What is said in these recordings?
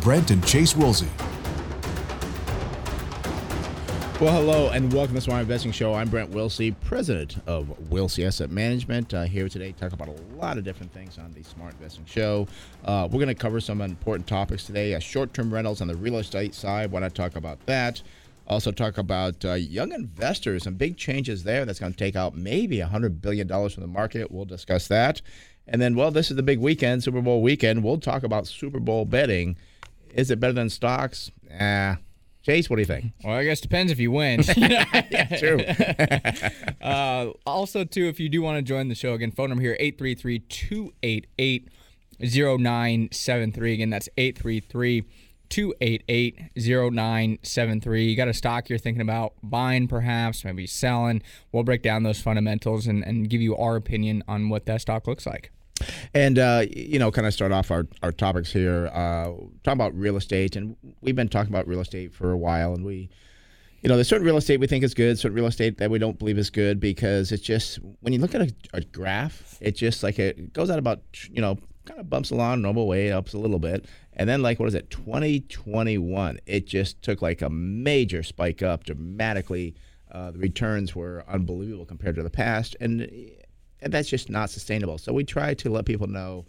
Brent and Chase Wilsey. Well, hello and welcome to the Smart Investing Show. I'm Brent Wilsey, president of Wilsey Asset Management. Uh, here today to talk about a lot of different things on the Smart Investing Show. Uh, we're going to cover some important topics today. Uh, short-term rentals on the real estate side. Why not talk about that? Also talk about uh, young investors and big changes there. That's going to take out maybe $100 billion from the market. We'll discuss that. And then, well, this is the big weekend, Super Bowl weekend. We'll talk about Super Bowl betting. Is it better than stocks? Ah. Chase, what do you think? Well, I guess depends if you win. yeah, true. uh, also, too, if you do want to join the show, again, phone number here 833 288 0973. Again, that's 833 288 0973. You got a stock you're thinking about buying, perhaps, maybe selling. We'll break down those fundamentals and, and give you our opinion on what that stock looks like. And, uh, you know, kind of start off our, our topics here. Uh, talk about real estate. And we've been talking about real estate for a while. And we, you know, there's certain real estate we think is good, certain real estate that we don't believe is good because it's just, when you look at a, a graph, it just like it goes out about, you know, kind of bumps along normal way, ups a little bit. And then, like, what is it, 2021, it just took like a major spike up dramatically. Uh, the returns were unbelievable compared to the past. And and that's just not sustainable. So we try to let people know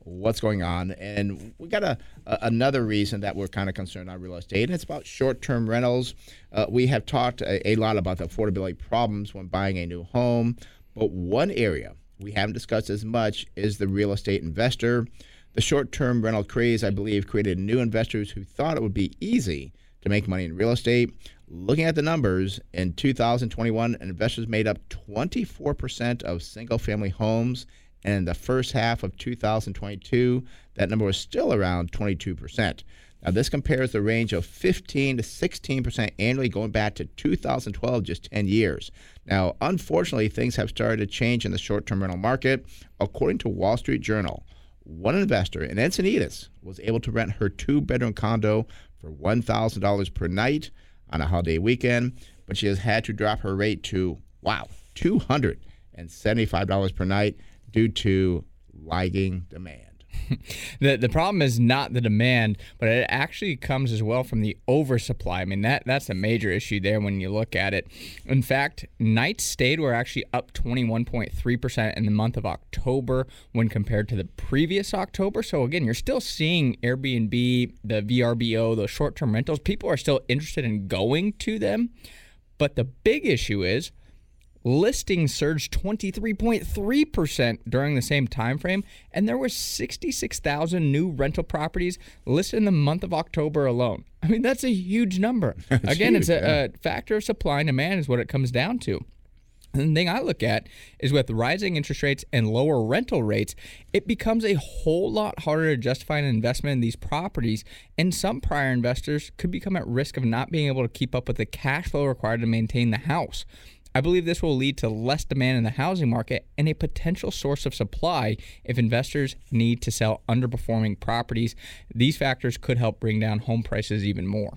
what's going on, and we got a, a another reason that we're kind of concerned on real estate, and it's about short-term rentals. Uh, we have talked a, a lot about the affordability problems when buying a new home, but one area we haven't discussed as much is the real estate investor. The short-term rental craze, I believe, created new investors who thought it would be easy to make money in real estate. Looking at the numbers, in 2021, investors made up 24% of single family homes. And in the first half of 2022, that number was still around 22%. Now, this compares the range of 15 to 16% annually going back to 2012, just 10 years. Now, unfortunately, things have started to change in the short term rental market. According to Wall Street Journal, one investor in Encinitas was able to rent her two bedroom condo for $1,000 per night on a holiday weekend, but she has had to drop her rate to, wow, $275 per night due to lagging demand. the the problem is not the demand, but it actually comes as well from the oversupply. I mean that that's a major issue there when you look at it. In fact, nights stayed were actually up 21.3% in the month of October when compared to the previous October. So again, you're still seeing Airbnb, the VRBO, those short-term rentals. People are still interested in going to them. But the big issue is listings surged 23.3% during the same time frame and there were 66,000 new rental properties listed in the month of October alone. I mean that's a huge number. Again, huge, it's a, yeah. a factor of supply and demand is what it comes down to. And the thing I look at is with rising interest rates and lower rental rates, it becomes a whole lot harder to justify an investment in these properties. And some prior investors could become at risk of not being able to keep up with the cash flow required to maintain the house. I believe this will lead to less demand in the housing market and a potential source of supply if investors need to sell underperforming properties. These factors could help bring down home prices even more.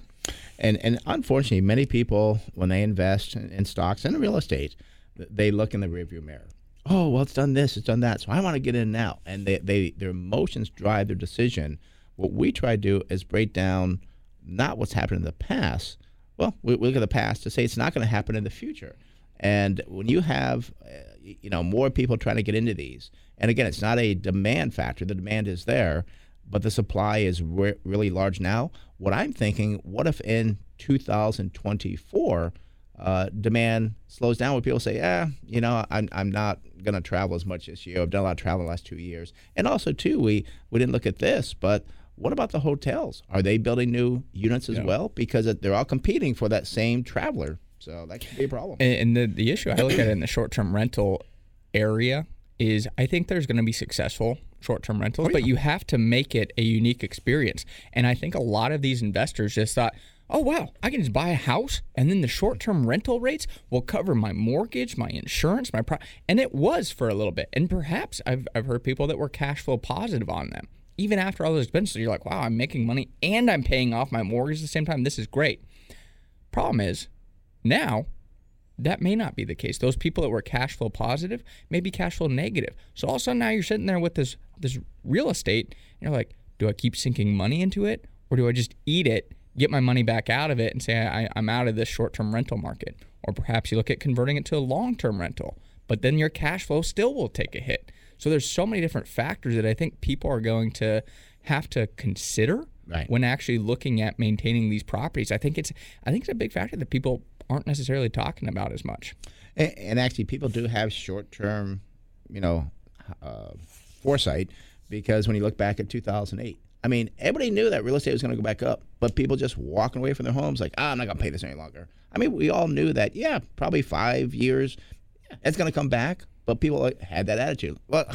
And and unfortunately, many people when they invest in, in stocks and in real estate, they look in the rearview mirror. Oh, well, it's done this, it's done that, so I want to get in now. And they, they their emotions drive their decision. What we try to do is break down not what's happened in the past. Well, we, we look at the past to say it's not going to happen in the future. And when you have, uh, you know, more people trying to get into these, and again, it's not a demand factor. The demand is there, but the supply is re- really large now. What I'm thinking, what if in 2024 uh, demand slows down? Where people say, "Yeah, you know, I'm I'm not going to travel as much this year. I've done a lot of travel the last two years." And also, too, we we didn't look at this, but what about the hotels? Are they building new units as yeah. well? Because they're all competing for that same traveler so that could be a problem. And, the, the issue I look at it in the short term rental area is I think there's going to be successful short-term rentals, oh, but you have to make it a unique experience. And I think a lot of these investors just thought, "Oh wow, I can just buy a house and then the short-term rental rates will cover my mortgage, my insurance, my pro-. and it was for a little bit. And perhaps I've I've heard people that were cash flow positive on them. Even after all those expenses, you're like, "Wow, I'm making money and I'm paying off my mortgage at the same time. This is great." Problem is, now that may not be the case. Those people that were cash flow positive may be cash flow negative. So all of a sudden now you're sitting there with this this real estate and you're like, do I keep sinking money into it or do I just eat it, get my money back out of it and say I, I'm out of this short-term rental market? Or perhaps you look at converting it to a long-term rental, but then your cash flow still will take a hit. So there's so many different factors that I think people are going to have to consider Right. when actually looking at maintaining these properties. I think it's I think it's a big factor that people aren't necessarily talking about as much. And, and actually, people do have short-term, you know, uh, foresight because when you look back at 2008, I mean, everybody knew that real estate was going to go back up, but people just walking away from their homes like, ah, I'm not going to pay this any longer. I mean, we all knew that, yeah, probably five years, yeah, it's going to come back, but people had that attitude. Well,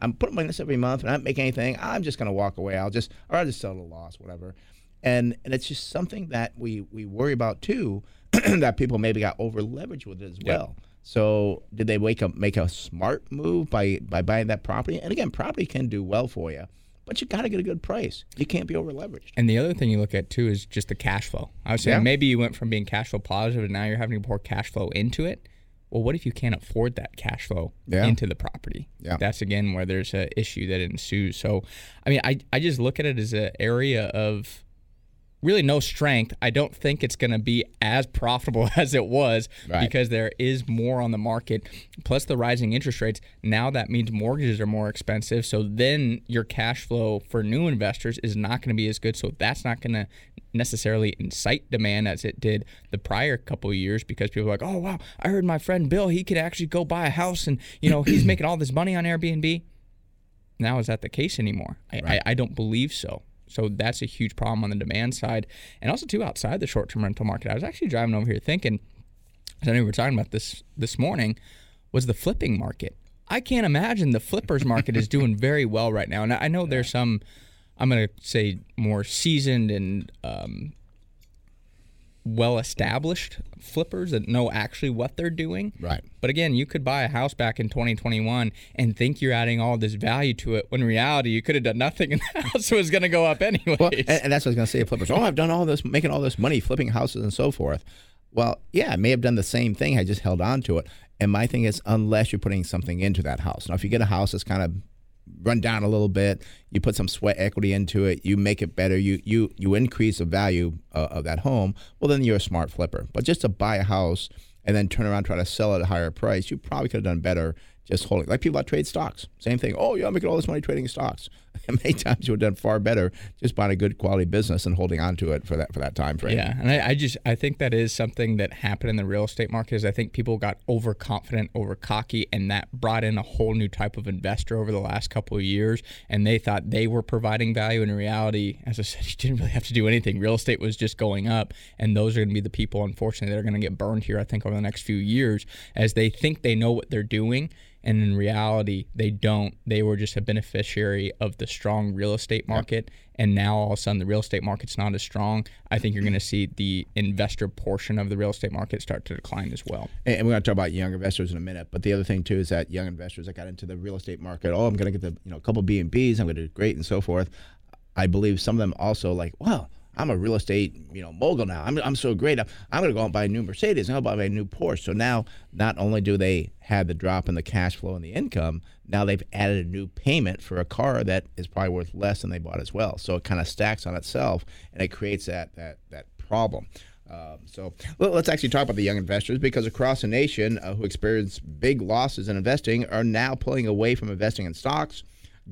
I'm putting money this every month and I'm not making anything. I'm just going to walk away. I'll just, or I'll just sell the loss, whatever. And and it's just something that we we worry about too, that people maybe got over leveraged with it as well. So did they wake up make a smart move by by buying that property? And again, property can do well for you, but you got to get a good price. You can't be over leveraged. And the other thing you look at too is just the cash flow. I was saying Yeah. maybe you went from being cash flow positive and now you're having to pour cash flow into it. Well, what if you can't afford that cash flow Yeah. into the property? Yeah. That's again where there's an issue that ensues. So, I mean, I, I just look at it as an area of really no strength. I don't think it's going to be as profitable as it was Right. because there is more on the market. Plus the rising interest rates. Now that means mortgages are more expensive. So then your cash flow for new investors is not going to be as good. So that's not going to necessarily incite demand as it did the prior couple of years because people are like, oh wow, I heard my friend Bill he could actually go buy a house and you know he's making all this money on Airbnb now is that the case anymore? I, I, I don't believe so. So that's a huge problem on the demand side, and also too outside the short-term rental market. I was actually driving over here thinking, as I know we were talking about this this morning, was the flipping market. I can't imagine the flippers market is doing very well right now, and I know there's some, I'm going to say more seasoned and um, well-established flippers that know actually what they're doing. Right. But again, you could buy a house back in 2021 and think you're adding all this value to it when in reality you could have done nothing and the house was going to go up anyway. Well, and, and that's what I was going to say. Flippers. Oh, I've done all this, making all this money, flipping houses and so forth. Well, yeah, I may have done the same thing. I just held on to it. And my thing is, unless you're putting something into that house. Now, if you get a house that's kind of run down a little bit, you put some sweat equity into it, you make it better, you you you increase the value uh, of that home. Well, then you're a smart flipper. But just to buy a house and then turn around try to sell it at a higher price, you probably could have done better just holding. Like people that trade stocks, same thing. Oh, yeah, I'm making all this money trading stocks. Many times you would have done far better just buying a good quality business and holding on to it for that for that time frame. Yeah, and I, I just I think that is something that happened in the real estate market. Is I think people got overconfident, over cocky, and that brought in a whole new type of investor over the last couple of years. And they thought they were providing value. And in reality, as I said, you didn't really have to do anything. Real estate was just going up, and those are going to be the people, unfortunately, that are going to get burned here. I think over the next few years, as they think they know what they're doing. And in reality, they don't. They were just a beneficiary of the strong real estate market. And now all of a sudden, the real estate market's not as strong. I think you're going to see the investor portion of the real estate market start to decline as well. And we're going to talk about young investors in a minute. But the other thing too is that young investors that got into the real estate market, oh, I'm going to get the you know a couple B and B's, I'm going to do great and so forth. I believe some of them also like, well, I'm a real estate you know mogul now. I'm, I'm so great. I'm, I'm going to go out and buy a new Mercedes. To buy a new Porsche. So now not only do they have the drop in the cash flow and the income, now they've added a new payment for a car that is probably worth less than they bought as well. So it kind of stacks on itself, and it creates that that that problem. Um, so well, let's actually talk about the young investors because across the nation uh, who experience big losses in investing are now pulling away from investing in stocks.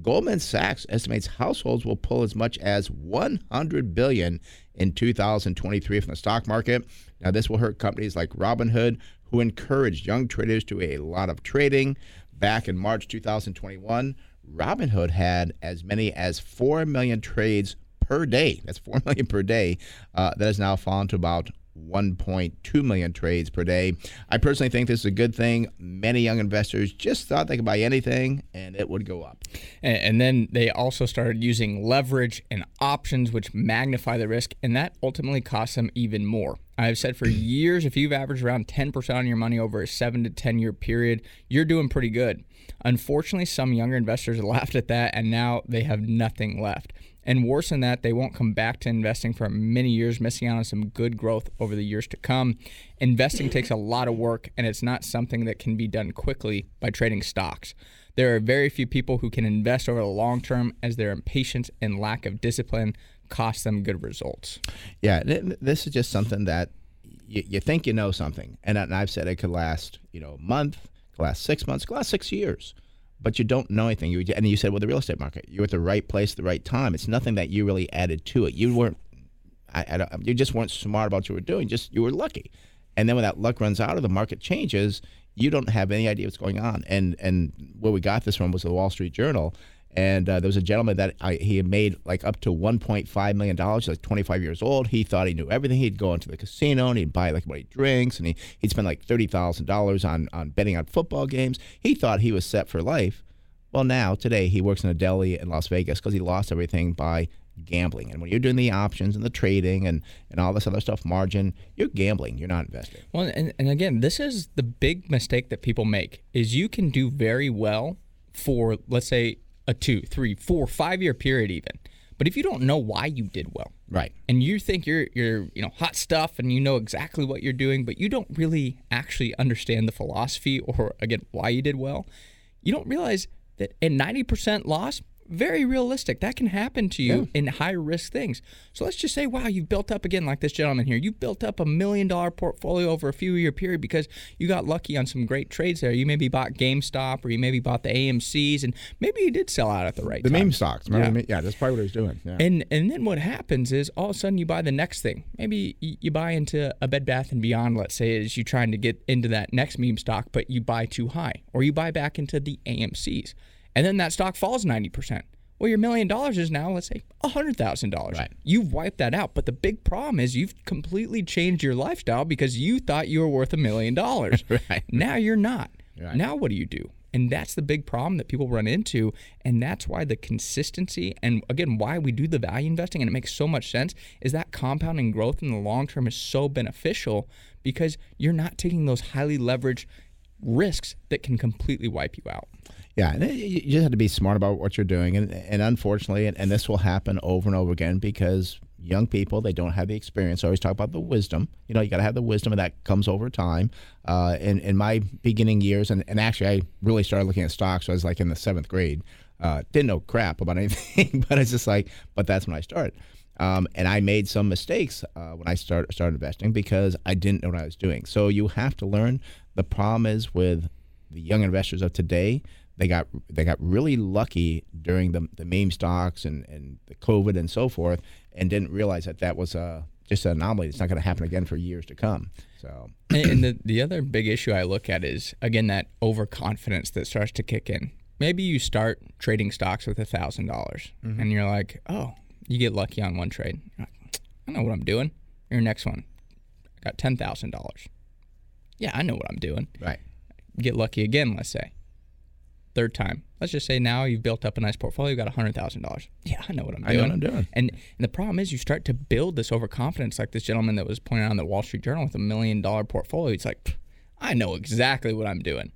Goldman Sachs estimates households will pull as much as 100 billion in 2023 from the stock market. Now this will hurt companies like Robinhood who encouraged young traders to a lot of trading. Back in March 2021, Robinhood had as many as 4 million trades per day. That's 4 million per day. Uh, that has now fallen to about 1.2 million trades per day. I personally think this is a good thing. Many young investors just thought they could buy anything and it would go up. And, and then they also started using leverage and options, which magnify the risk, and that ultimately costs them even more. I've said for years if you've averaged around 10% on your money over a seven to 10 year period, you're doing pretty good. Unfortunately, some younger investors laughed at that and now they have nothing left. And worse than that, they won't come back to investing for many years, missing out on some good growth over the years to come. Investing takes a lot of work, and it's not something that can be done quickly by trading stocks. There are very few people who can invest over the long term as their impatience and lack of discipline cost them good results. Yeah, this is just something that you, you think you know something, and I've said it could last, you know, a month, last six months, last six years but you don't know anything. You, and you said, well, the real estate market, you're at the right place at the right time. It's nothing that you really added to it. You weren't, I, I you just weren't smart about what you were doing. Just you were lucky. And then when that luck runs out or the market changes, you don't have any idea what's going on. And and where we got this from was the Wall Street Journal. And uh, there was a gentleman that I, he had made like up to 1.5 million dollars. Like 25 years old, he thought he knew everything. He'd go into the casino and he'd buy like what he drinks, and he, he'd spend like thirty thousand dollars on on betting on football games. He thought he was set for life. Well, now today he works in a deli in Las Vegas because he lost everything by gambling. And when you're doing the options and the trading and, and all this other stuff, margin, you're gambling. You're not investing. Well, and, and again, this is the big mistake that people make is you can do very well for let's say a two, three, four, five year period even. But if you don't know why you did well, right, and you think you're you're you know hot stuff and you know exactly what you're doing, but you don't really actually understand the philosophy or again why you did well, you don't realize that a 90% loss very realistic. That can happen to you yeah. in high risk things. So let's just say, wow, you've built up again, like this gentleman here. You built up a million dollar portfolio over a few year period because you got lucky on some great trades there. You maybe bought GameStop or you maybe bought the AMC's, and maybe you did sell out at the right the time. The meme stocks. Yeah. yeah, that's probably what he was doing. Yeah. And and then what happens is all of a sudden you buy the next thing. Maybe you buy into a Bed Bath and Beyond. Let's say as you're trying to get into that next meme stock, but you buy too high, or you buy back into the AMC's and then that stock falls 90%. Well, your million dollars is now, let's say, $100,000. Right. You've wiped that out. But the big problem is you've completely changed your lifestyle because you thought you were worth a million dollars. Right. Now you're not. Right. Now what do you do? And that's the big problem that people run into. And that's why the consistency and again, why we do the value investing and it makes so much sense is that compounding growth in the long term is so beneficial because you're not taking those highly leveraged risks that can completely wipe you out. Yeah, and you just have to be smart about what you're doing, and and unfortunately, and, and this will happen over and over again because young people they don't have the experience. I always talk about the wisdom. You know, you got to have the wisdom, and that comes over time. Uh, in in my beginning years, and, and actually, I really started looking at stocks. I was like in the seventh grade. Uh, didn't know crap about anything, but it's just like, but that's when I started. Um, and I made some mistakes uh, when I start, started investing because I didn't know what I was doing. So you have to learn. The problem is with the young investors of today, they got they got really lucky during the the meme stocks and, and the COVID and so forth, and didn't realize that that was a just an anomaly. It's not going to happen again for years to come. So, and the the other big issue I look at is again that overconfidence that starts to kick in. Maybe you start trading stocks with a thousand dollars, mm-hmm. and you're like, oh, you get lucky on one trade. Like, I know what I'm doing. Your next one, I got ten thousand dollars. Yeah, I know what I'm doing. Right. Get lucky again. Let's say third time. Let's just say now you've built up a nice portfolio, you've got hundred thousand dollars. Yeah, I know what I'm doing. I know what I'm doing. And, and the problem is you start to build this overconfidence, like this gentleman that was pointing out in the Wall Street Journal with a million dollar portfolio. He's like, I know exactly what I'm doing.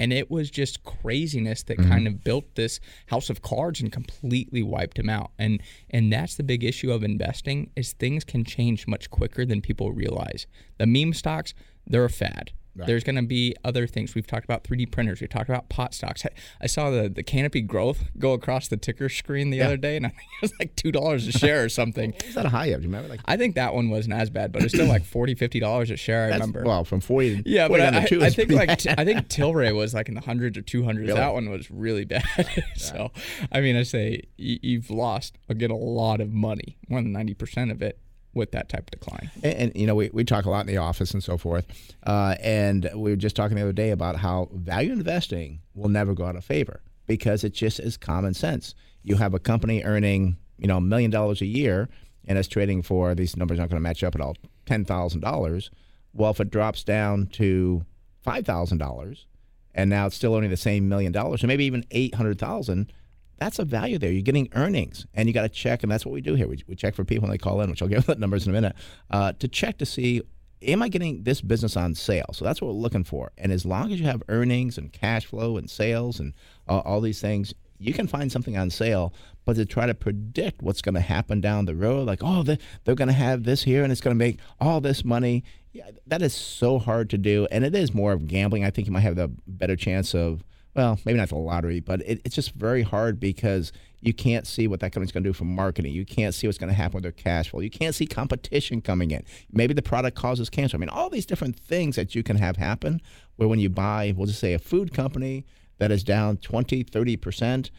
And it was just craziness that mm-hmm. kind of built this house of cards and completely wiped him out. And and that's the big issue of investing is things can change much quicker than people realize. The meme stocks, they're a fad. Right. There's going to be other things. We've talked about 3D printers. We've talked about pot stocks. I, saw the, the canopy growth go across the ticker screen the yeah. other day, and I think it was like two dollars a share or something. Is that a high up? Do you remember? Like, I think that one wasn't as bad, but it's still like 40 50 dollars a share. I remember. Well, from 40. Yeah, 40 but I, I, I think like t- I think Tilray was like in the hundreds or 200s. Really? That one was really bad. so, I mean, I say you've lost again a lot of money, more than 90 percent of it with that type of decline. And, and, you know, we, we talk a lot in the office and so forth. Uh, and we were just talking the other day about how value investing will never go out of favor because it just is common sense. You have a company earning, you know, a million dollars a year and it's trading for these numbers aren't going to match up at all ten thousand dollars. Well, if it drops down to five thousand dollars, and now it's still only the same million dollars, or maybe even eight hundred thousand, that's a value there. You're getting earnings, and you got to check, and that's what we do here. We, we check for people when they call in, which I'll give the numbers in a minute, uh, to check to see am I getting this business on sale? So that's what we're looking for. And as long as you have earnings and cash flow and sales and uh, all these things, you can find something on sale. But to try to predict what's going to happen down the road, like, oh, they're, they're going to have this here and it's going to make all this money, yeah, that is so hard to do. And it is more of gambling. I think you might have the better chance of well, maybe not the lottery, but it, it's just very hard because you can't see what that company's going to do for marketing. You can't see what's going to happen with their cash flow. You can't see competition coming in. Maybe the product causes cancer. I mean, all these different things that you can have happen where when you buy, we'll just say a food company that is down 20, 30%,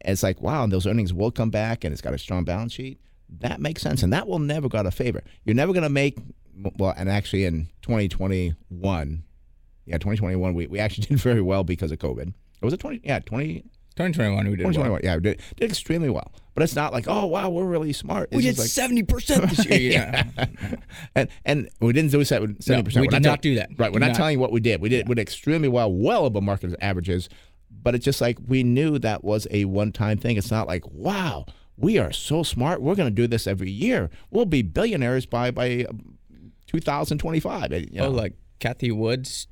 it's like, wow, those earnings will come back and it's got a strong balance sheet. That makes sense. And that will never go out of favor. You're never going to make, well, and actually in 2021, yeah, 2021, we, we actually did very well because of COVID. It was it 20? Yeah, 20. 2021, we did 2021, well. yeah, we did, did extremely well. But it's not like, oh wow, we're really smart. It's we did 70% this year. yeah. and and we didn't do seventy percent. No, we did not, do that. Right, we're not, not, telling you what we did. We did, yeah. did extremely well, well above market averages. But it's just like we knew that was a one-time thing. It's not like, wow, we are so smart. We're going to do this every year. We'll be billionaires by by um, 2025. You oh, know? Oh, like Cathie Wood's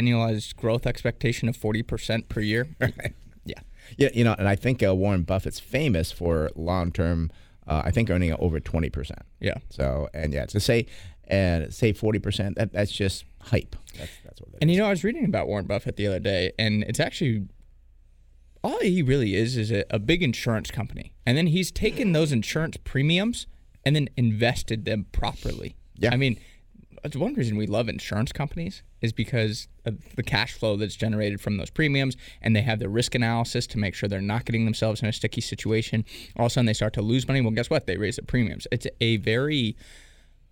annualized growth expectation of 40% per year. yeah. Yeah, you know, and I think uh, Warren Buffett's famous for long-term uh, I think earning over 20%. Yeah. So, and yeah, to say and say 40%, that, that's just hype. That's, that's what And is. you know, I was reading about Warren Buffett the other day, and it's actually all he really is is a, a big insurance company. And then he's taken those insurance premiums and then invested them properly. Yeah. I mean, that's one reason we love insurance companies is because of the cash flow that's generated from those premiums and they have the risk analysis to make sure they're not getting themselves in a sticky situation all of a sudden they start to lose money well guess what they raise the premiums it's a very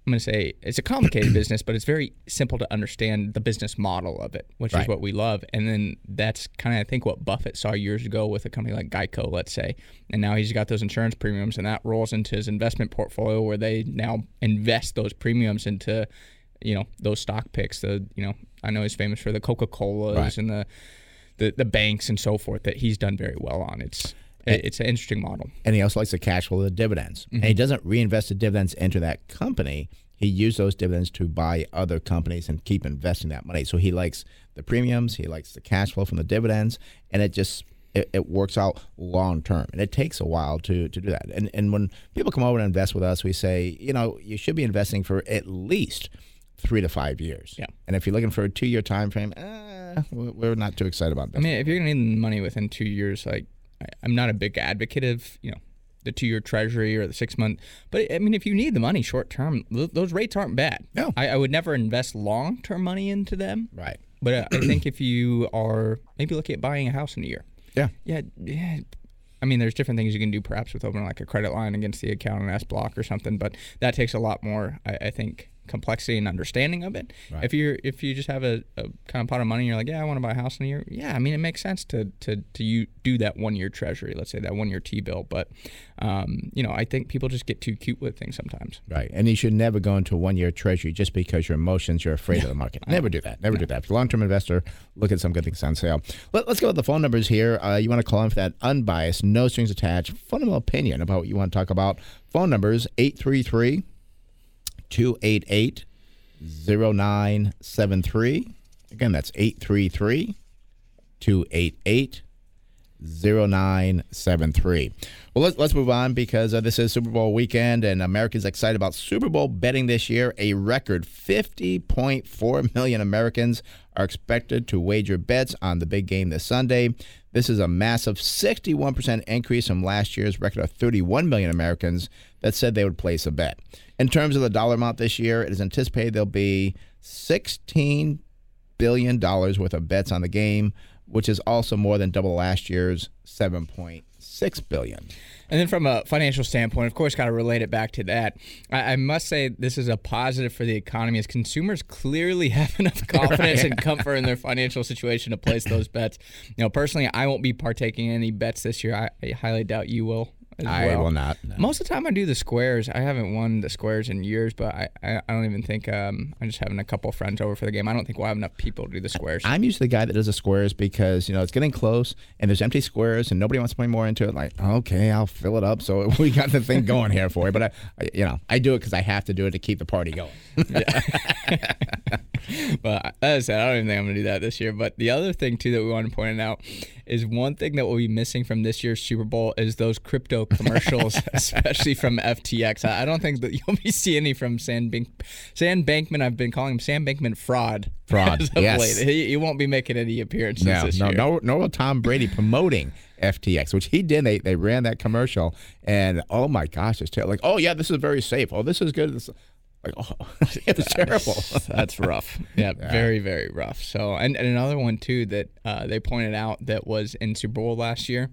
I'm going to say it's a complicated business, but it's very simple to understand the business model of it, which right. is what we love. And then that's kind of, I think, what Buffett saw years ago with a company like Geico, let's say. And now he's got those insurance premiums, and that rolls into his investment portfolio where they now invest those premiums into you know those stock picks. The you know I know he's famous for the Coca Colas right. and the, the the banks and so forth that he's done very well on. It's it's an interesting model. And he also likes the cash flow of the dividends. Mm-hmm. And he doesn't reinvest the dividends into that company. He used those dividends to buy other companies and keep investing that money. So he likes the premiums, he likes the cash flow from the dividends, and it just it, it, works out long term. And it takes a while to to do that. And and when people come over and invest with us, we say, you know, you should be investing for at least three to five years. Yeah. And if you're looking for a two year time frame, eh, we're not too excited about that. I mean, if you're gonna need money within two years, like I'm not a big advocate of you know the two year treasury or the six month. But I mean, if you need the money short term, those rates aren't bad. No, I, I would never invest long term money into them. Right. But uh, I think if you are maybe looking at buying a house in a year. Yeah. Yeah. Yeah. I mean, there's different things you can do, perhaps with opening like a credit line against the account and SBLOC or something, but that takes a lot more, I, I think, complexity and understanding of it. Right. If you're if you just have a, a, kind of pot of money and you're like, yeah, I want to buy a house in a year. Yeah, I mean, it makes sense to to to you do that one year treasury. Let's say that one year T bill. But um, you know, I think people just get too cute with things sometimes. Right, and you should never go into one year treasury just because your emotions you're afraid of the market. Never do that. Never do that. If you're a long term investor, look at some good things on sale. Let, us go with the phone numbers here. Uh, you want to call in for that unbiased, no strings attached, fundamental opinion about what you want to talk about. Phone numbers 833 288 0973. Again, that's 833 288 0973. Well, let's, let's move on because uh, this is Super Bowl weekend and Americans excited about Super Bowl betting this year. A record 50.4 million Americans are expected to wager bets on the big game this Sunday. This is a massive 61% increase from last year's record of 31 million Americans that said they would place a bet. In terms of the dollar amount this year, it is anticipated there'll be 16 billion dollars worth of bets on the game, which is also more than double last year's 7.6 billion. And then from a financial standpoint, of course, got to relate it back to that. I, I, must say this is a positive for the economy as consumers clearly have enough confidence right. and comfort in their financial situation to place those bets. You know, personally, I won't be partaking in any bets this year. I, I highly doubt you will I well. will not. no. Most of the time, I do the squares. I haven't won the squares in years, but I, I, I don't even think um, I'm just having a couple friends over for the game. I don't think we'll have enough people to do the squares. I'm usually the guy that does the squares because you know it's getting close and there's empty squares and nobody wants to play more into it. Like, okay, I'll fill it up. So we got the thing going here for you. But I, I you know, I do it because I have to do it to keep the party going. but as I said, I don't even think I'm going to do that this year. But the other thing too that we want to point out is one thing that will be missing from this year's Super Bowl is those crypto commercials, especially from FTX. I don't think that you'll be seeing any from Sam, Bank- Sam Bankman. I've been calling him Sam Bankman fraud. Fraud, of yes. late. He, he won't be making any appearances No, this no, year. no, no. Tom Brady promoting FTX, which he did. They they ran that commercial, and oh my gosh, it's terrible. Like, oh yeah, this is very safe. Oh, this is good. This, like, oh, it was terrible. That's rough. Yeah, very, very rough. So, and, and another one too that uh, they pointed out that was in Super Bowl last year,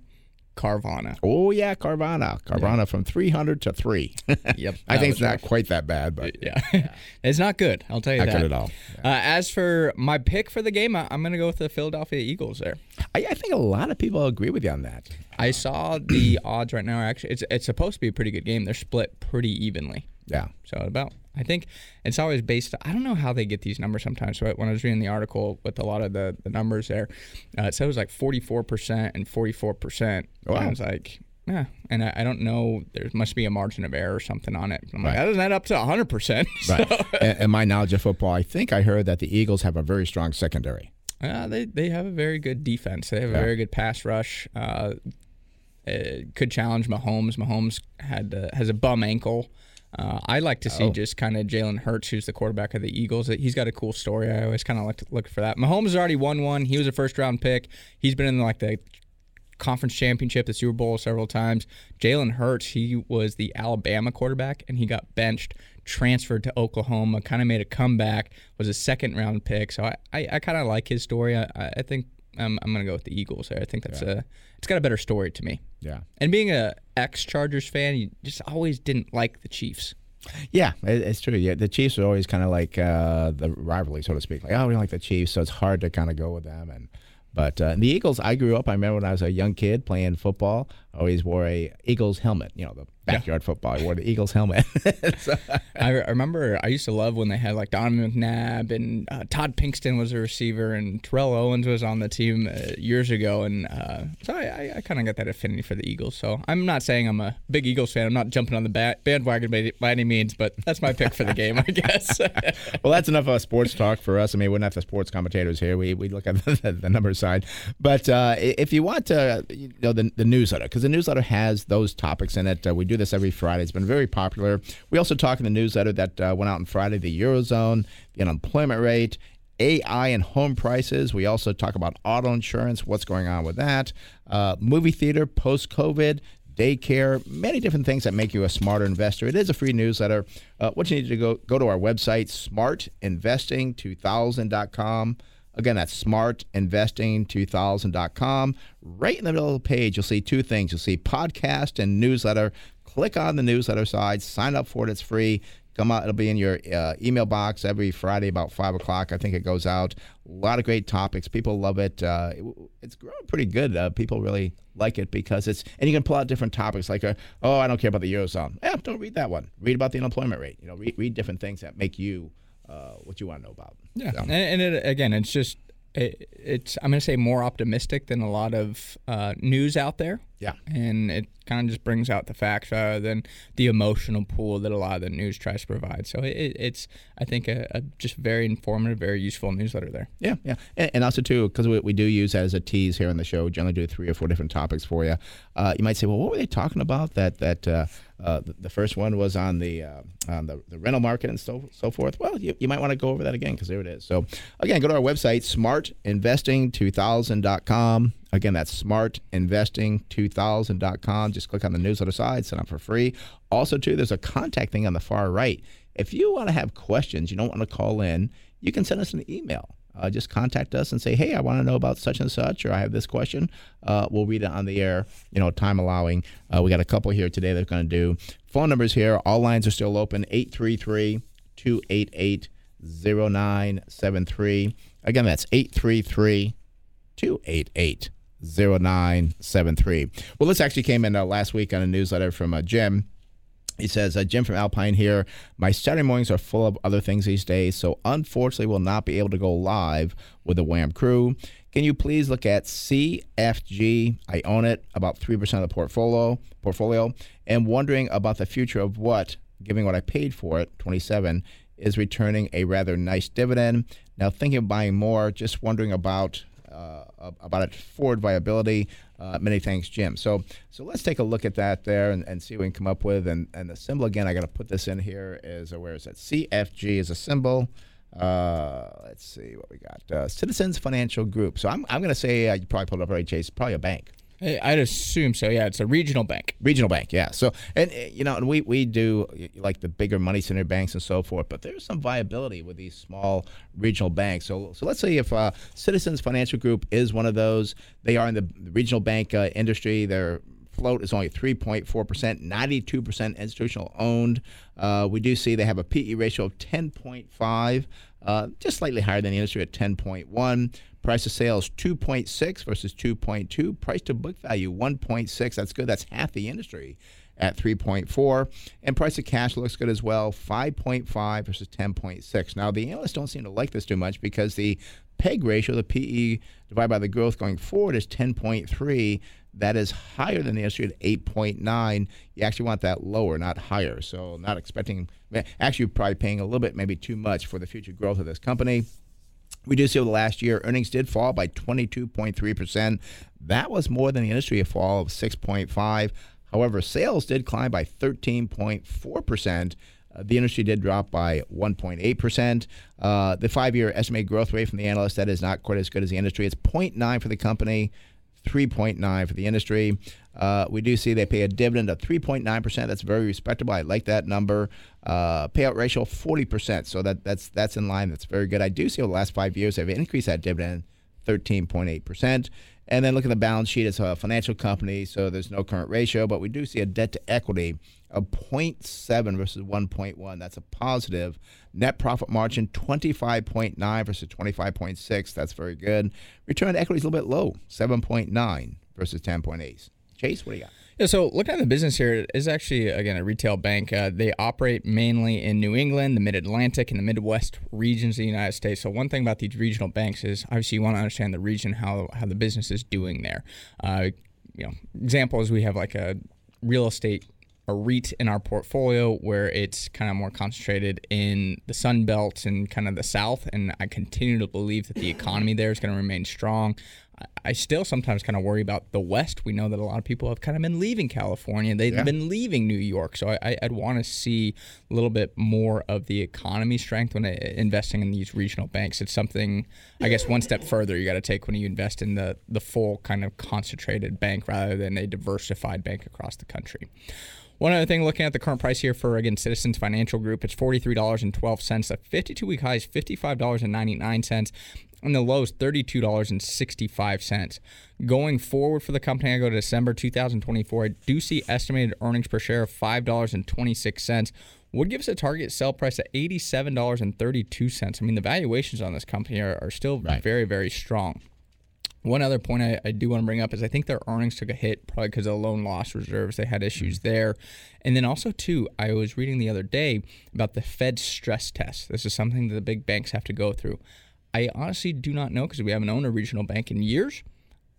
Carvana. Oh yeah, Carvana, Carvana from three hundred to three. Yep, I think it's not rough. quite that bad, but Yeah, it's not good. I'll tell you not that. good at all. Uh, as for my pick for the game, I, I'm going to go with the Philadelphia Eagles. There, I, I think a lot of people agree with you on that. I saw the odds right now. Are actually, it's it's supposed to be a pretty good game. They're split pretty evenly. Yeah. So about, I think it's always based. I don't know how they get these numbers sometimes. So when I was reading the article with a lot of the, the numbers there, uh, it said it was like 44% and 44%. Wow. And I was like, yeah. And I, I don't know. There must be a margin of error or something on it. I'm like, Right. that doesn't add up to 100%. Right. and, and my knowledge of football, I think I heard that the Eagles have a very strong secondary. Uh, they they have a very good defense. They have a Yeah. very good pass rush. Uh, could challenge Mahomes. Mahomes had uh, has a bum ankle. Uh, I like to see Oh. just kind of Jalen Hurts, who's the quarterback of the Eagles. He's got a cool story. I always kind of like to look for that. Mahomes has already won one. He was a first round pick. He's been in like the conference championship, the Super Bowl several times. Jalen Hurts, he was the Alabama quarterback and he got benched, transferred to Oklahoma, kind of made a comeback, was a second round pick. So I, I, I kind of like his story. I, I I think I'm, I'm going to go with the Eagles there. I think that's a, it's got a better story to me. Yeah. And being a ex Chargers fan, you just always didn't like the Chiefs. Yeah, it, it's true. Yeah, the Chiefs are always kind of like uh, the rivalry, so to speak. Like, oh, we don't like the Chiefs, so it's hard to kind of go with them. And but uh, the Eagles, I grew up. I remember when I was a young kid playing football. I always wore a Eagles helmet. You know, the backyard football. I wore the Eagles helmet. So- I, remember I used to love when they had like Donovan McNabb and uh, Todd Pinkston was a receiver and Terrell Owens was on the team uh, years ago, and uh, so I, I, kind of got that affinity for the Eagles. So I'm not saying I'm a big Eagles fan. I'm not jumping on the ba- bandwagon by, by any means, but that's my pick for the game, I guess. well, that's enough of sports talk for us. I mean, we're not the sports commentators here. We, we look at the, the number side. But uh, if you want to, you know, the, the newsletter, because the newsletter has those topics in it. Uh, we do this every Friday. It's been very popular. We also talk in the newsletter that uh, went out on Friday the Eurozone, the unemployment rate. AI and home prices. We also talk about auto insurance, what's going on with that, uh, movie theater post COVID, daycare, many different things that make you a smarter investor. It is a free newsletter. Uh, what you need to go go to our website, smartinvesting2000.com. Again, that's smartinvesting2000.com. Right in the middle of the page, you'll see two things. You'll see podcast and newsletter. Click on the newsletter side, sign up for it. It's free. Come out. It'll be in your uh, email box every Friday about five o'clock. I think it goes out. A lot of great topics. People love it. Uh, it it's growing pretty good. Uh, people really like it because it's and you can pull out different topics like uh, oh I don't care about the eurozone. Yeah, don't read that one. Read about the unemployment rate. You know, read, read different things that make you uh, what you want to know about. Yeah, So- and, and it, again, it's just it, it's I'm gonna say more optimistic than a lot of uh, news out there. Yeah. and it kind of just brings out the facts rather than the emotional pool that a lot of the news tries to provide. So it, it's I think a, a just very informative, very useful newsletter there. Yeah, yeah, and, and also too because we, we do use as a tease here on the show. Generally, do three or four different topics for you. Uh, you might say, well, what were they talking about? That that uh, uh, the, the first one was on the uh, on the, the rental market and so so forth. Well, you, you might want to go over that again because there it is. So again, go to our website smartinvesting2000.com. Again, that's smartinvesting2000.com. Just click on the newsletter side, sign up for free. Also, too, there's a contact thing on the far right. If you want to have questions, you don't want to call in, you can send us an email. Uh, just contact us and say, hey, I want to know about such and such, or I have this question. Uh, we'll read it on the air, you know, time allowing. Uh, we got a couple here today that are going to do. Phone numbers here, all lines are still open 833 288 0973. Again, that's 833 288 0973. Well, this actually came in uh, last week on a newsletter from uh, Jim. He says, uh, Jim from Alpine here. My Saturday mornings are full of other things these days, so unfortunately will not be able to go live with the WAM crew. Can you please look at CFG? I own it, about 3% of the portfolio, portfolio, and wondering about the future of what, given what I paid for it, 27, is returning a rather nice dividend. Now thinking of buying more, just wondering about about its forward viability. Uh, many thanks, Jim. So, so let's take a look at that there and, and see what we can come up with. And, and the symbol again, I got to put this in here is uh, where is that? CFG is a symbol. Uh, let's see what we got. Uh, Citizens Financial Group. So I'm, I'm going to say uh, you probably pulled up right, Chase. Probably a bank. I'd assume so. Yeah, it's a regional bank. Regional bank, yeah. So, and eh, you know, and we we do like the bigger money center banks and so forth, but there's some viability with these small regional banks. So, so let's say if uh, Citizens Financial Group is one of those, they are in the regional bank uh, industry. Their float is only 3.4%, 92% institutional owned. Uh, we do see they have a PE ratio of 10.5, uh, just slightly higher than the industry at 10.1. Price of sales 2.6 versus 2.2. Price to book value 1.6. That's good. That's half the industry at 3.4. And price of cash looks good as well 5.5 versus 10.6. Now, the analysts don't seem to like this too much because the PEG ratio, the PE divided by the growth going forward, is 10.3. That is higher than the industry at 8.9. You actually want that lower, not higher. So, not expecting, actually, probably paying a little bit, maybe too much for the future growth of this company. We do see over the last year, earnings did fall by 22.3%. That was more than the industry, fall of 6.5. However, sales did climb by 13.4%. Uh, the industry did drop by 1.8%. Uh, the five year estimated growth rate from the analyst, that is not quite as good as the industry. It's 0.9 for the company, 3.9 for the industry. Uh, we do see they pay a dividend of 3.9%. That's very respectable. I like that number. Uh, payout ratio 40%. So that, that's that's in line. That's very good. I do see over the last five years they've increased that dividend 13.8%. And then look at the balance sheet. It's a financial company, so there's no current ratio, but we do see a debt to equity of 0.7 versus 1.1. That's a positive. Net profit margin 25.9 versus 25.6. That's very good. Return on equity is a little bit low, 7.9 versus 10.8. Chase, what do you got? Yeah, so looking at the business here, it is actually again a retail bank. Uh, they operate mainly in New England, the Mid Atlantic, and the Midwest regions of the United States. So one thing about these regional banks is obviously you want to understand the region, how how the business is doing there. Uh, you know, examples we have like a real estate a REIT in our portfolio where it's kind of more concentrated in the Sun Belt and kind of the South. And I continue to believe that the economy there is going to remain strong. I still sometimes kind of worry about the West. We know that a lot of people have kind of been leaving California. They've yeah. been leaving New York. So I, would want to see a little bit more of the economy strength when uh, investing in these regional banks. It's something, I guess, one step further you got to take when you invest in the, the full kind of concentrated bank rather than a diversified bank across the country. One other thing, looking at the current price here for again Citizens Financial Group, it's forty three dollars and twelve cents. The fifty two week high is fifty five dollars and ninety nine cents and the low is $32.65. Going forward for the company, I go to December 2024. I do see estimated earnings per share of $5.26. Would give us a target sell price at $87.32. I mean, the valuations on this company are, are still right. very, very strong. One other point I, I, do want to bring up is I think their earnings took a hit probably because of the loan loss reserves. They had issues mm-hmm. there. And then also, too, I was reading the other day about the Fed stress test. This is something that the big banks have to go through. I honestly do not know because we haven't owned a regional bank in years.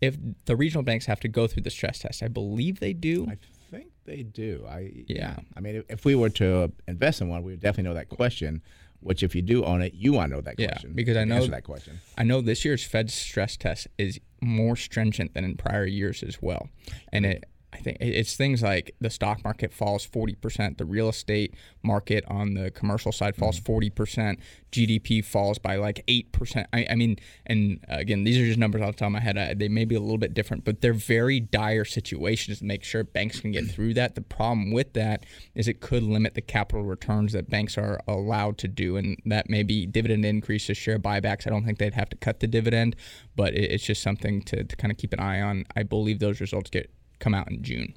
If the regional banks have to go through the stress test, I believe they do. I think they do. I yeah. I mean, if we were to invest in one, we would definitely know that question. Which, if you do own it, you want to know that question. Yeah, because I know that question. I know this year's Fed stress test is more stringent than in prior years as well, and it I think it's things like the stock market falls 40%, the real estate market on the commercial side falls mm-hmm. 40%, GDP falls by like 8%. I, I, mean, and again, these are just numbers off the top of my head. I, they may be a little bit different, but they're very dire situations to make sure banks can get through that. The problem with that is it could limit the capital returns that banks are allowed to do, and that may be dividend increases, share buybacks. I don't think they'd have to cut the dividend, but it, it's just something to, to kind of keep an eye on. I believe those results get come out in June.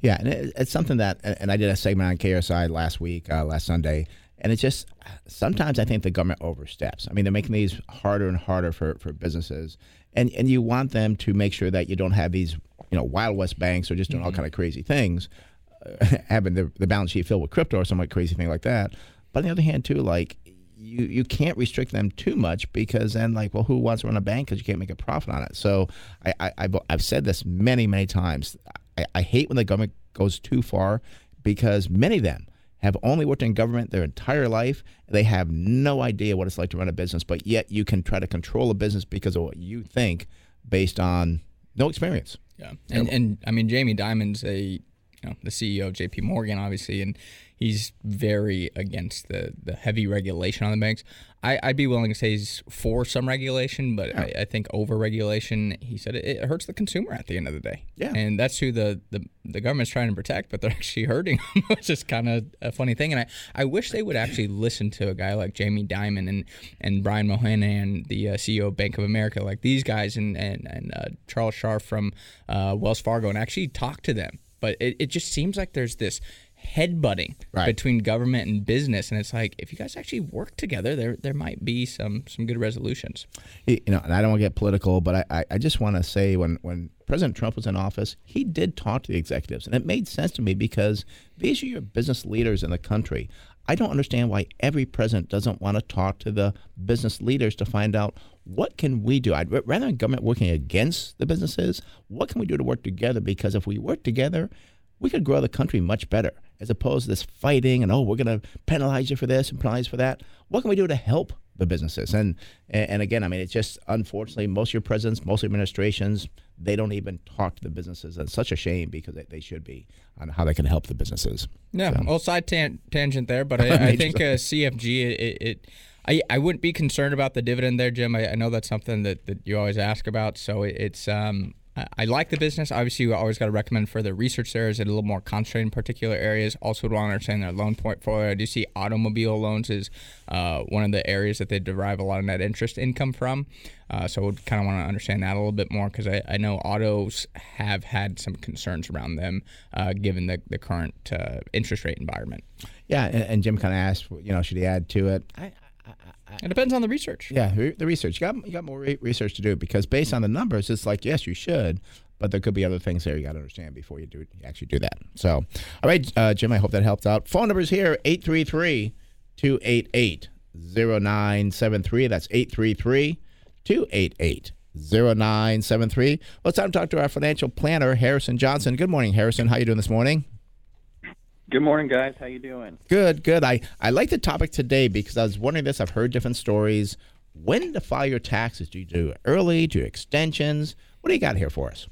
Yeah, and it, it's something that, and I did a segment on KSI last week, uh, last Sunday, And it's just sometimes I think the government oversteps. I mean, they're making these harder and harder for, for businesses, and and you want them to make sure that you don't have these you know wild west banks or just doing mm-hmm. all kind of crazy things, uh, having the, the balance sheet filled with crypto or some like crazy thing like that. But on the other hand, too, like you you can't restrict them too much because then like well who wants to run a bank because you can't make a profit on it so I, I have I've said this many many times I, I hate when the government goes too far because many of them have only worked in government their entire life. They have no idea what it's like to run a business, but yet you can try to control a business because of what you think based on no experience. Yeah. And, and I mean, Jamie Dimon's a, you know, the CEO of JP Morgan, obviously, and he's very against the, the heavy regulation on the banks. I, I'd be willing to say he's for some regulation, but yeah. I, I, think over regulation, he said it, it, hurts the consumer at the end of the day. Yeah. And that's who the, the, the government's trying to protect, but they're actually hurting them, which is kind of a funny thing. And I, I wish they would actually listen to a guy like Jamie Dimon and, and Brian Moynihan, and the uh, CEO of Bank of America, like these guys, and, and, and uh, Charles Scharf from uh, Wells Fargo, and actually talk to them. But it, it just seems like there's this headbutting right. between government and business, and it's like if you guys actually work together, there there might be some some good resolutions. You know, and I don't want to get political, but I I just want to say when when President Trump was in office, he did talk to the executives, and it made sense to me because these are your business leaders in the country. I don't understand why every president doesn't want to talk to the business leaders to find out what can we do. I'd rather than government working against the businesses, what can we do to work together? Because if we work together, we could grow the country much better as opposed to this fighting and oh we're going to penalize you for this and penalize for that what can we do to help the businesses and and again i mean it's just unfortunately most of your presidents most administrations they don't even talk to the businesses it's such a shame because they, they should be on how they can help the businesses yeah so. well side tan- tangent there but i, I think uh, cfg it, it I, I wouldn't be concerned about the dividend there, Jim. I, I know that's something that, that you always ask about. So it, it's um, I like the business. Obviously, we always got to recommend further research there. Is it a little more concentrated in particular areas? Also, want to understand their loan portfolio. I do see automobile loans is uh, one of the areas that they derive a lot of net interest income from. Uh, so, I would kind of want to understand that a little bit more because I, I, know autos have had some concerns around them uh, given the, the current uh, interest rate environment. Yeah, and, and Jim kind of asked, you know, should he add to it? I, it depends on the research. Yeah, the research. You got you got more research to do because based on the numbers, it's like yes, you should, but there could be other things there you got to understand before you do you actually do that. So, all right, uh, Jim, I hope that helped out. Phone numbers here 833 288 0973. That's 833 288 0973. Well, it's time to talk to our financial planner, Harrison Johnson. Good morning, Harrison. How you doing this morning? Good morning, guys. How you doing? Good, good. I, I like the topic today because I was wondering this. I've heard different stories. When to file your taxes? Do you do early? Do you extensions? What do you got here for us?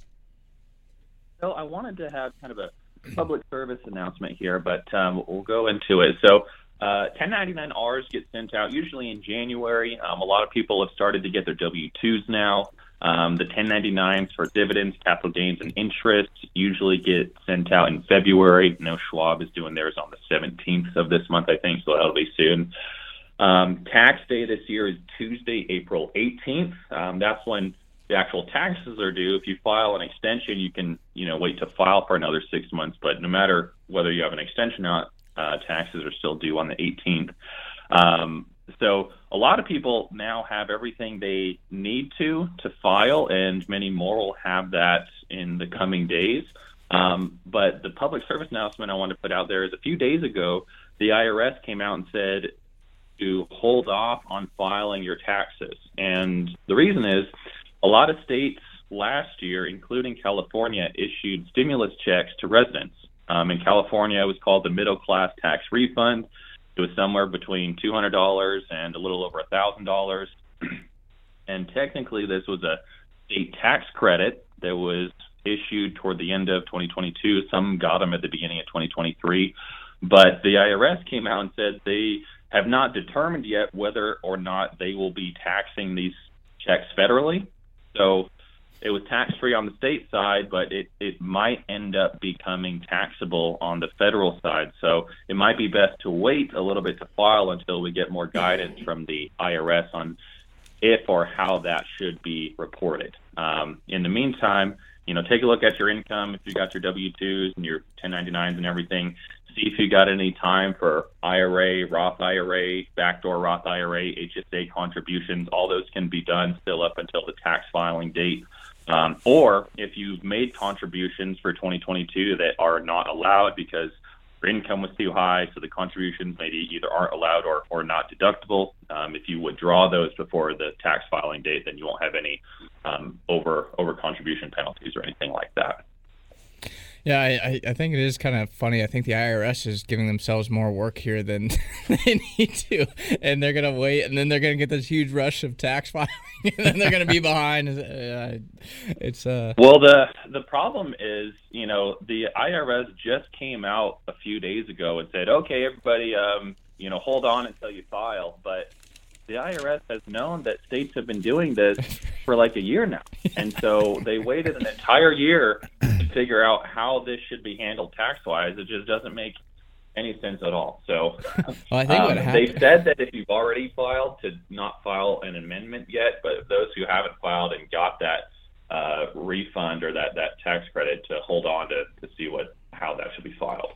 So I wanted to have kind of a public service announcement here, but um, we'll go into it. So uh, 1099Rs get sent out usually in January. Um, a lot of people have started to get their W-2s now. Um, the 1099s for dividends, capital gains, and interest usually get sent out in February. No, Schwab is doing theirs on the 17th of this month, I think, so that'll be soon. Um, tax day this year is Tuesday, April 18th. Um, that's when the actual taxes are due. If you file an extension, you can, you know, wait to file for another six months. But no matter whether you have an extension or not, uh, taxes are still due on the 18th. Um, so a lot of people now have everything they need to to file, and many more will have that in the coming days. Um, but the public service announcement I want to put out there is a few days ago, the IRS came out and said to hold off on filing your taxes. And the reason is a lot of states last year, including California, issued stimulus checks to residents. Um, in California, it was called the Middle Class Tax Refund. It was somewhere between $200 and a little over $1,000. and technically, this was a state tax credit that was issued toward the end of 2022. Some got them at the beginning of 2023. But the IRS came out and said they have not determined yet whether or not they will be taxing these checks federally. So it was tax free on the state side, but it, it might end up becoming taxable on the federal side. So it might be best to wait a little bit to file until we get more guidance from the IRS on if or how that should be reported. Um, in the meantime, you know, take a look at your income. If you got your W-2s and your 1099s and everything, see if you got any time for IRA, Roth IRA, backdoor Roth IRA, HSA contributions. All those can be done still up until the tax filing date. Um, or if you've made contributions for 2022 that are not allowed because your income was too high, so the contributions maybe either aren't allowed or, or not deductible. Um, if you withdraw those before the tax filing date, then you won't have any um, over over contribution penalties or anything like that. Yeah, I, I think it is kind of funny. I think the IRS is giving themselves more work here than they need to, and they're gonna wait, and then they're gonna get this huge rush of tax filing, and then they're gonna be behind. It's uh. Well, the the problem is, you know, the IRS just came out a few days ago and said, okay, everybody, um, you know, hold on until you file, but the IRS has known that states have been doing this for like a year now. And so they waited an entire year figure out how this should be handled tax wise. It just doesn't make any sense at all. So well, I think um, they said that if you've already filed, to not file an amendment yet, but those who haven't filed and got that uh, refund or that, that tax credit to hold on to, to see what how that should be filed.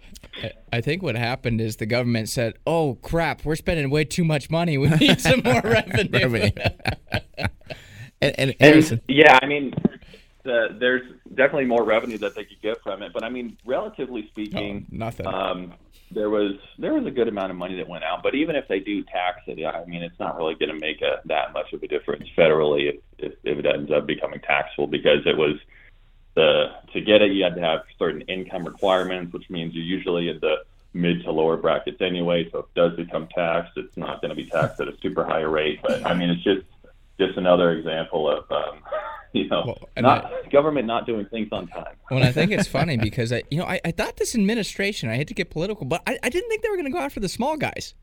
I think what happened is the government said, "Oh crap, we're spending way too much money. We need some more revenue." and, and, and, yeah, I mean, the, there's definitely more revenue that they could get from it, but I mean, relatively speaking, oh, nothing. Um, there was there was a good amount of money that went out, but even if they do tax it, I mean, it's not really going to make a that much of a difference federally if, if, if it ends up becoming taxable because it was the to get it, you had to have certain income requirements, which means you're usually in the mid to lower brackets anyway. So if it does become taxed, it's not going to be taxed at a super high rate. But I mean, it's just just another example of um, you know well, not I, government not doing things on time. Well, I think it's funny because I you know I, I thought this administration. I hate to get political, but I, I didn't think they were going to go after the small guys.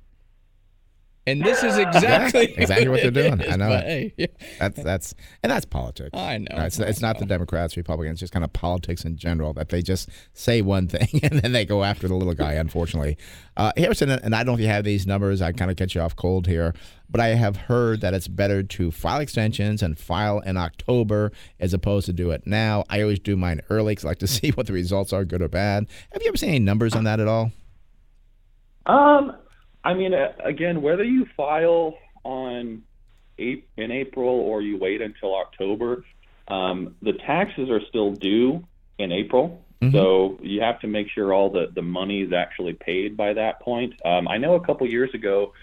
And this is exactly exactly what, what they're doing. Is, I know. Hey, yeah. That's that's and that's politics. I know. it's, it's not the Democrats, Republicans, just kind of politics in general that they just say one thing and then they go after the little guy. Unfortunately, uh, Harrison, and I don't know if you have these numbers. I kind of catch you off cold here, but I have heard that it's better to file extensions and file in October as opposed to do it now. I always do mine early because I like to see what the results are, good or bad. Have you ever seen any numbers on that at all? Um, I mean, uh, again, whether you file on in April or you wait until October, um, the taxes are still due in April. Mm-hmm. So you have to make sure all the, the money is actually paid by that point. Um, I know a couple years ago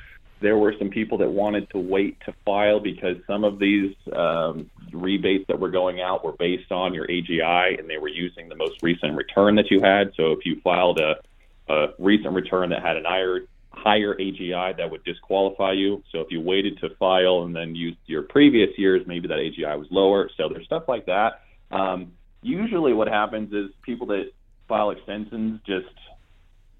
there were some people that wanted to wait to file because some of these um, rebates that were going out were based on your AGI and they were using the most recent return that you had. So if you filed a, a recent return that had an higher higher AGI that would disqualify you. So if you waited to file and then used your previous years, maybe that AGI was lower. So there's stuff like that. Um, usually, what happens is people that file extensions just,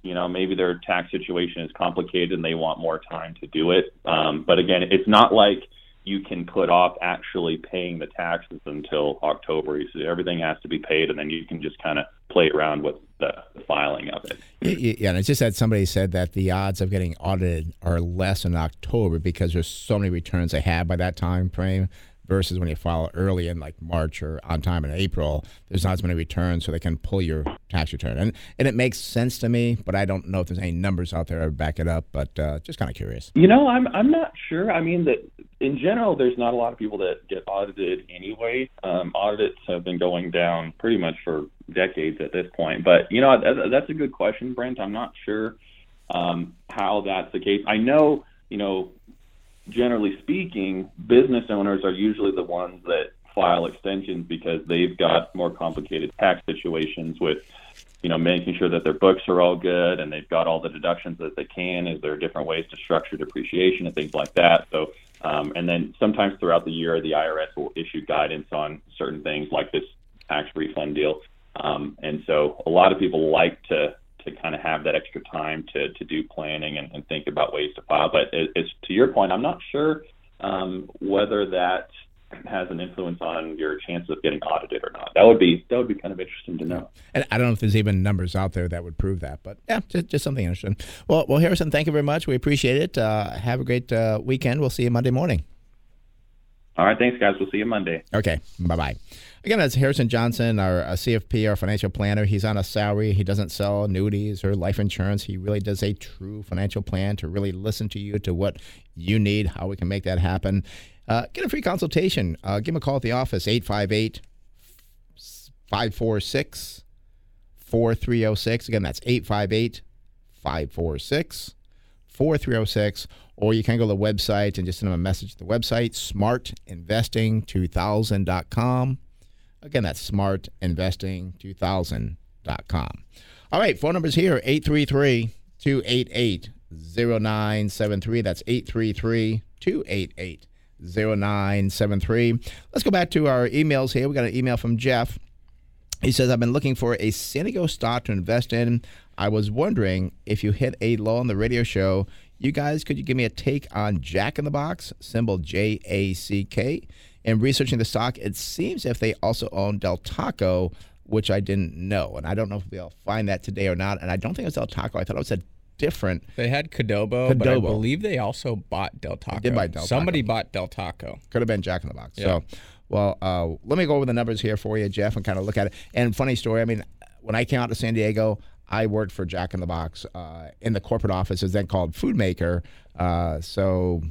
you know, maybe their tax situation is complicated and they want more time to do it. Um, but again, it's not like you can put off actually paying the taxes until October. So everything has to be paid, and then you can just kind of play around with the, filing of it. Yeah, and it's just that somebody said that the odds of getting audited are less in October because there's so many returns they have by that time frame versus when you file early in like March or on time in April, there's not as many returns, so they can pull your tax return. And and it makes sense to me, but I don't know if there's any numbers out there to back it up. But uh, just kind of curious. You know, I'm I'm not sure. I mean, that in general, there's not a lot of people that get audited anyway. Um, audits have been going down pretty much for decades at this point. But you know, that's a good question, Brent. I'm not sure um, how that's the case. I know, you know, generally speaking, business owners are usually the ones that file extensions because they've got more complicated tax situations with, you know, making sure that their books are all good and they've got all the deductions that they can. Is there different ways to structure depreciation and things like that? So, um, and then sometimes throughout the year, the IRS will issue guidance on certain things like this tax refund deal. Um, and so a lot of people like to to kind of have that extra time to, to do planning and, and think about ways to file. But it, it's to your point, I'm not sure um, whether that has an influence on your chances of getting audited or not. That would be that would be kind of interesting to know. And I don't know if there's even numbers out there that would prove that, but yeah, just, just something interesting. Well, well, Harrison, thank you very much. We appreciate it. Uh, have a great uh, weekend. We'll see you Monday morning. All right, thanks, guys. We'll see you Monday. Okay, bye bye. Again, that's Harrison Johnson, our uh, CFP, our financial planner. He's on a salary. He doesn't sell annuities or life insurance. He really does a true financial plan to really listen to you, to what you need, how we can make that happen. Uh, get a free consultation. Uh, give him a call at the office, 858 546 4306. Again, that's 858 546 4306. Or you can go to the website and just send them a message to the website, smartinvesting2000.com. Again, that's smartinvesting2000.com. All right, phone numbers here 833 288 0973. That's 833 288 0973. Let's go back to our emails here. We got an email from Jeff. He says, I've been looking for a San Diego stock to invest in. I was wondering if you hit a low on the radio show, you guys, could you give me a take on Jack in the Box, symbol J A C K? In researching the stock, it seems if they also own Del Taco, which I didn't know. And I don't know if we'll find that today or not. And I don't think it was Del Taco. I thought it was a different. They had Qdoba, but I believe they also bought Del Taco. did buy Del Somebody bought Del Taco. Could have been Jack in the Box. Yeah. So, well, uh, let me go over the numbers here for you, Jeff, and kind of look at it. And funny story, I mean, when I came out to San Diego, I worked for Jack in the Box uh, in the corporate office, is then called Food Maker. Uh, so,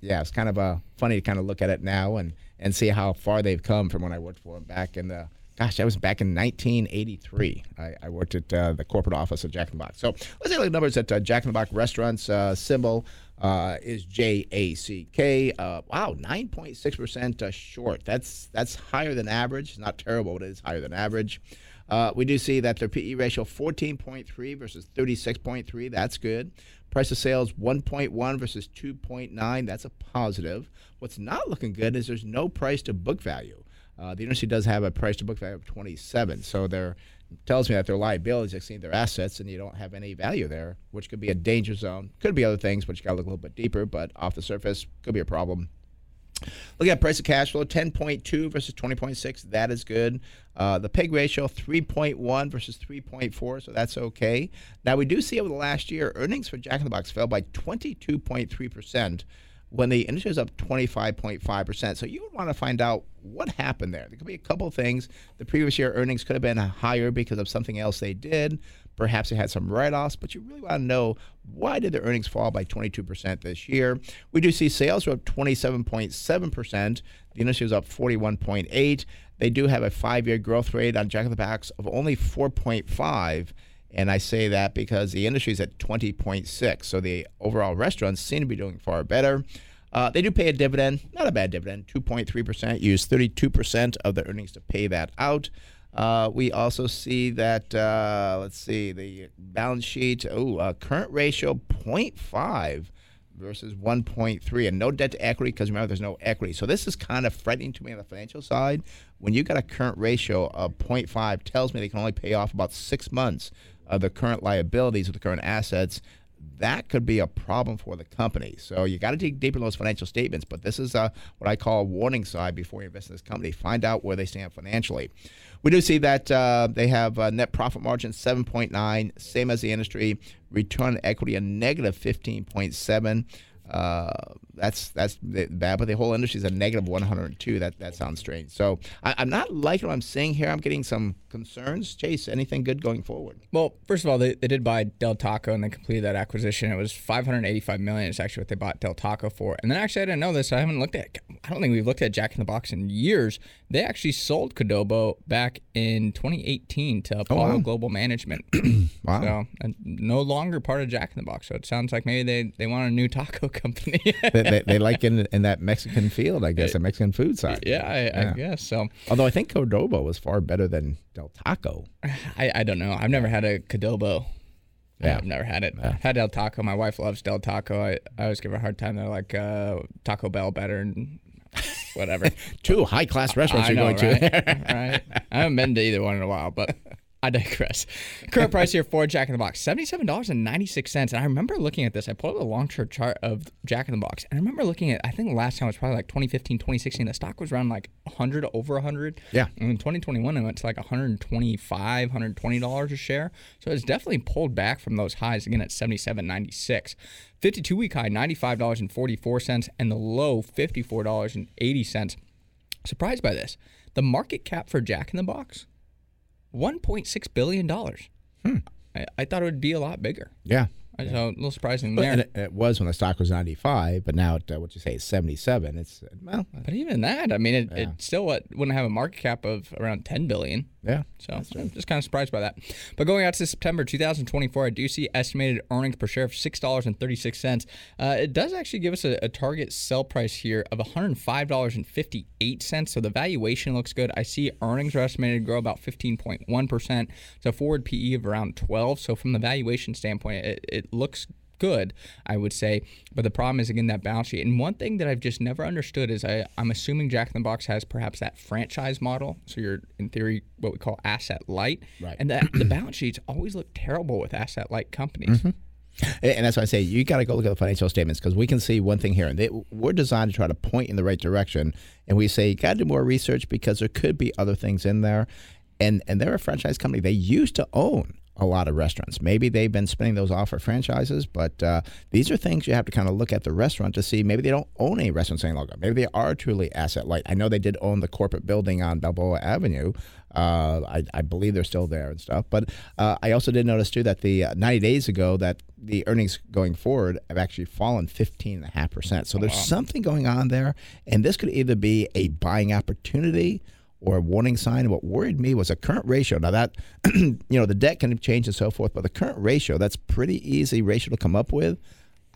yeah, it's kind of uh, funny to kind of look at it now and, and see how far they've come from when I worked for them back in the. Gosh, that was back in 1983. I, I worked at uh, the corporate office of Jack in the Box. So let's take a look at numbers at uh, Jack in the Box restaurants. Uh, symbol uh, is J A C K. Uh, wow, 9.6% uh, short. That's that's higher than average. Not terrible, but it is higher than average. Uh, we do see that their PE ratio 14.3 versus 36.3. That's good. Price of sales 1.1 versus 2.9. That's a positive. What's not looking good is there's no price to book value. Uh, the industry does have a price to book value of 27, so there tells me that their liabilities exceed their assets, and you don't have any value there, which could be a danger zone. Could be other things, but you got to look a little bit deeper. But off the surface, could be a problem. Look at price of cash flow, 10.2 versus 20.6. That is good. Uh, the PEG ratio, 3.1 versus 3.4, so that's okay. Now, we do see over the last year, earnings for Jack in the Box fell by 22.3% when the industry is up 25.5%. So you would want to find out what happened there. There could be a couple things. The previous year earnings could have been higher because of something else they did. Perhaps they had some write-offs, but you really want to know why did the earnings fall by 22% this year? We do see sales are up 27.7%. The industry was up 41.8. They do have a five-year growth rate on Jack in the Box of only 4.5. And I say that because the industry is at 20.6. So the overall restaurants seem to be doing far better. Uh, they do pay a dividend, not a bad dividend, 2.3%. Use 32% of the earnings to pay that out. Uh, we also see that, uh, let's see, the balance sheet, oh, uh, current ratio 0.5 versus 1.3 and no debt to equity because remember there's no equity. So this is kind of frightening to me on the financial side. When you got a current ratio of 0.5 tells me they can only pay off about six months of the current liabilities of the current assets that could be a problem for the company. So you got to dig deeper in those financial statements but this is uh, what i call a warning sign before you invest in this company. Find out where they stand financially. We do see that uh, they have a net profit margin 7.9 same as the industry. Return on equity a negative 15.7 uh, that's that's bad, but the whole industry is a negative 102. That that sounds strange. So I, I'm not liking what I'm seeing here. I'm getting some concerns. Chase, anything good going forward? Well, first of all, they, they did buy Del Taco and they completed that acquisition. It was 585 million. It's actually what they bought Del Taco for. And then actually, I didn't know this. I haven't looked at. I don't think we've looked at Jack in the Box in years. They actually sold Qdoba back in 2018 to Apollo wow. Global Management. Wow. So and no longer part of Jack in the Box. So it sounds like maybe they, they want a new taco company. they, they, they like in in that Mexican field, I guess, the Mexican food side. yeah, I, I guess so. Although I think Qdoba was far better than Del Taco. I, I don't know. I've never had a Qdoba. Yeah. I've never had it. Had Del Taco. My wife loves Del Taco. I, I always give her a hard time. They're like uh, Taco Bell better and whatever. Two high class restaurants I you're know, going right? to. right. I haven't been to either one in a while, but I digress. Current price here for Jack in the Box, seventy-seven dollars and ninety-six cents. And I remember looking at this. I pulled up a long-term chart of Jack in the Box, and I remember looking at. I think the last time it was probably like 2015, 2016. The stock was around like 100 over 100. Yeah. And in 2021, it went to like 125, 120 dollars a share. So it's definitely pulled back from those highs again at 77.96. 52 week high, $95.44, and the low, $54.80. Surprised by this. The market cap for Jack in the Box, $1.6 billion. Hmm. I, I thought it would be a lot bigger. Yeah. So a little surprising But- there. it, it was when the stock was 95, but now, at, uh, what you say, it's 77. It's, uh, well, but even that, I mean, it, Yeah. it still what, wouldn't have a market cap of around 10 billion. Yeah. So I'm just kind of surprised by that. But going out to September 2024, I do see estimated earnings per share of six dollars and thirty six cents. Uh, it does actually give us a, a target sell price here of one hundred five dollars and fifty eight cents. So the valuation looks good. I see earnings are estimated to grow about fifteen point one percent. So a forward PE of around twelve. So from the valuation standpoint, it, it looks good, I would say. But the problem is again that balance sheet. And one thing that I've just never understood is I, I'm assuming Jack in the Box has perhaps that franchise model. So you're in theory what we call asset light. Right. And that the balance sheets always look terrible with asset light companies. Mm-hmm. And and that's why I say you got to go look at the financial statements because we can see one thing here. And they, we're designed to try to point in the right direction. And we say you got to do more research because there could be other things in there. And and they're a franchise company. They used to own a lot of restaurants. Maybe they've been spinning those off for franchises, but uh, these are things you have to kind of look at the restaurant to see. Maybe they don't own any restaurants any longer. Maybe they are truly asset light. I know they did own the corporate building on Balboa Avenue. Uh, I, I believe they're still there and stuff. But uh, I also did notice too that the uh, 90 days ago that the earnings going forward have actually fallen 15.5%. So there's something going on there. And this could either be a buying opportunity or a warning sign. What worried me was a current ratio. Now that you know the debt can change and so forth, but the current ratio that's pretty easy ratio to come up with.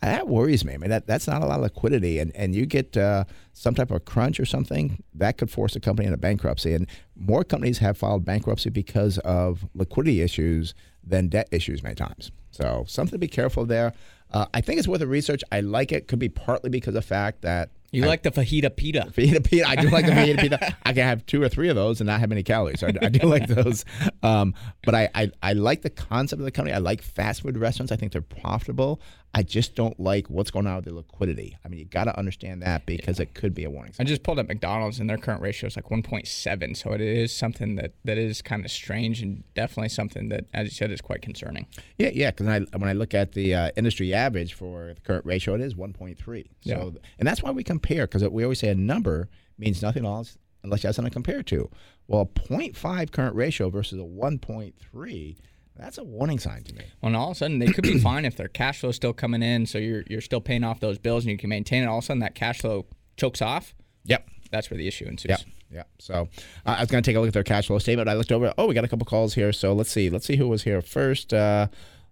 That worries me. I mean, that, that's not a lot of liquidity, and and you get uh, some type of crunch or something that could force a company into bankruptcy. And more companies have filed bankruptcy because of liquidity issues than debt issues many times. So something to be careful there. Uh, I think it's worth a research. I like it. Could be partly because of the fact that You like the fajita pita. Fajita pita. I do like the fajita pita. I can have two or three of those and not have any calories. So I, I do like those. Um, but I, I, I like the concept of the company. I like fast food restaurants. I think they're profitable. I just don't like what's going on with the liquidity. I mean, you got to understand that because it could be a warning I just pulled up McDonald's and their current ratio is like 1.7. So it is something that, that is kind of strange and definitely something that, as you said, is quite concerning. Yeah, yeah. Because I, when I look at the uh, industry average for the current ratio, it is 1.3. So, Yeah. and that's why we compare because we always say a number means nothing else unless you have something to compare to. Well, a 0.5 current ratio versus a 1.3, that's a warning sign to me. Well, and all of a sudden they could be fine if their cash flow is still coming in, so you're you're still paying off those bills and you can maintain it. All of a sudden that cash flow chokes off. Yep. That's where the issue ensues. Yeah, yeah. So uh, I was going to take a look at their cash flow statement. I looked over. Oh, we got a couple calls here. So let's see. Let's see who was here first. Uh,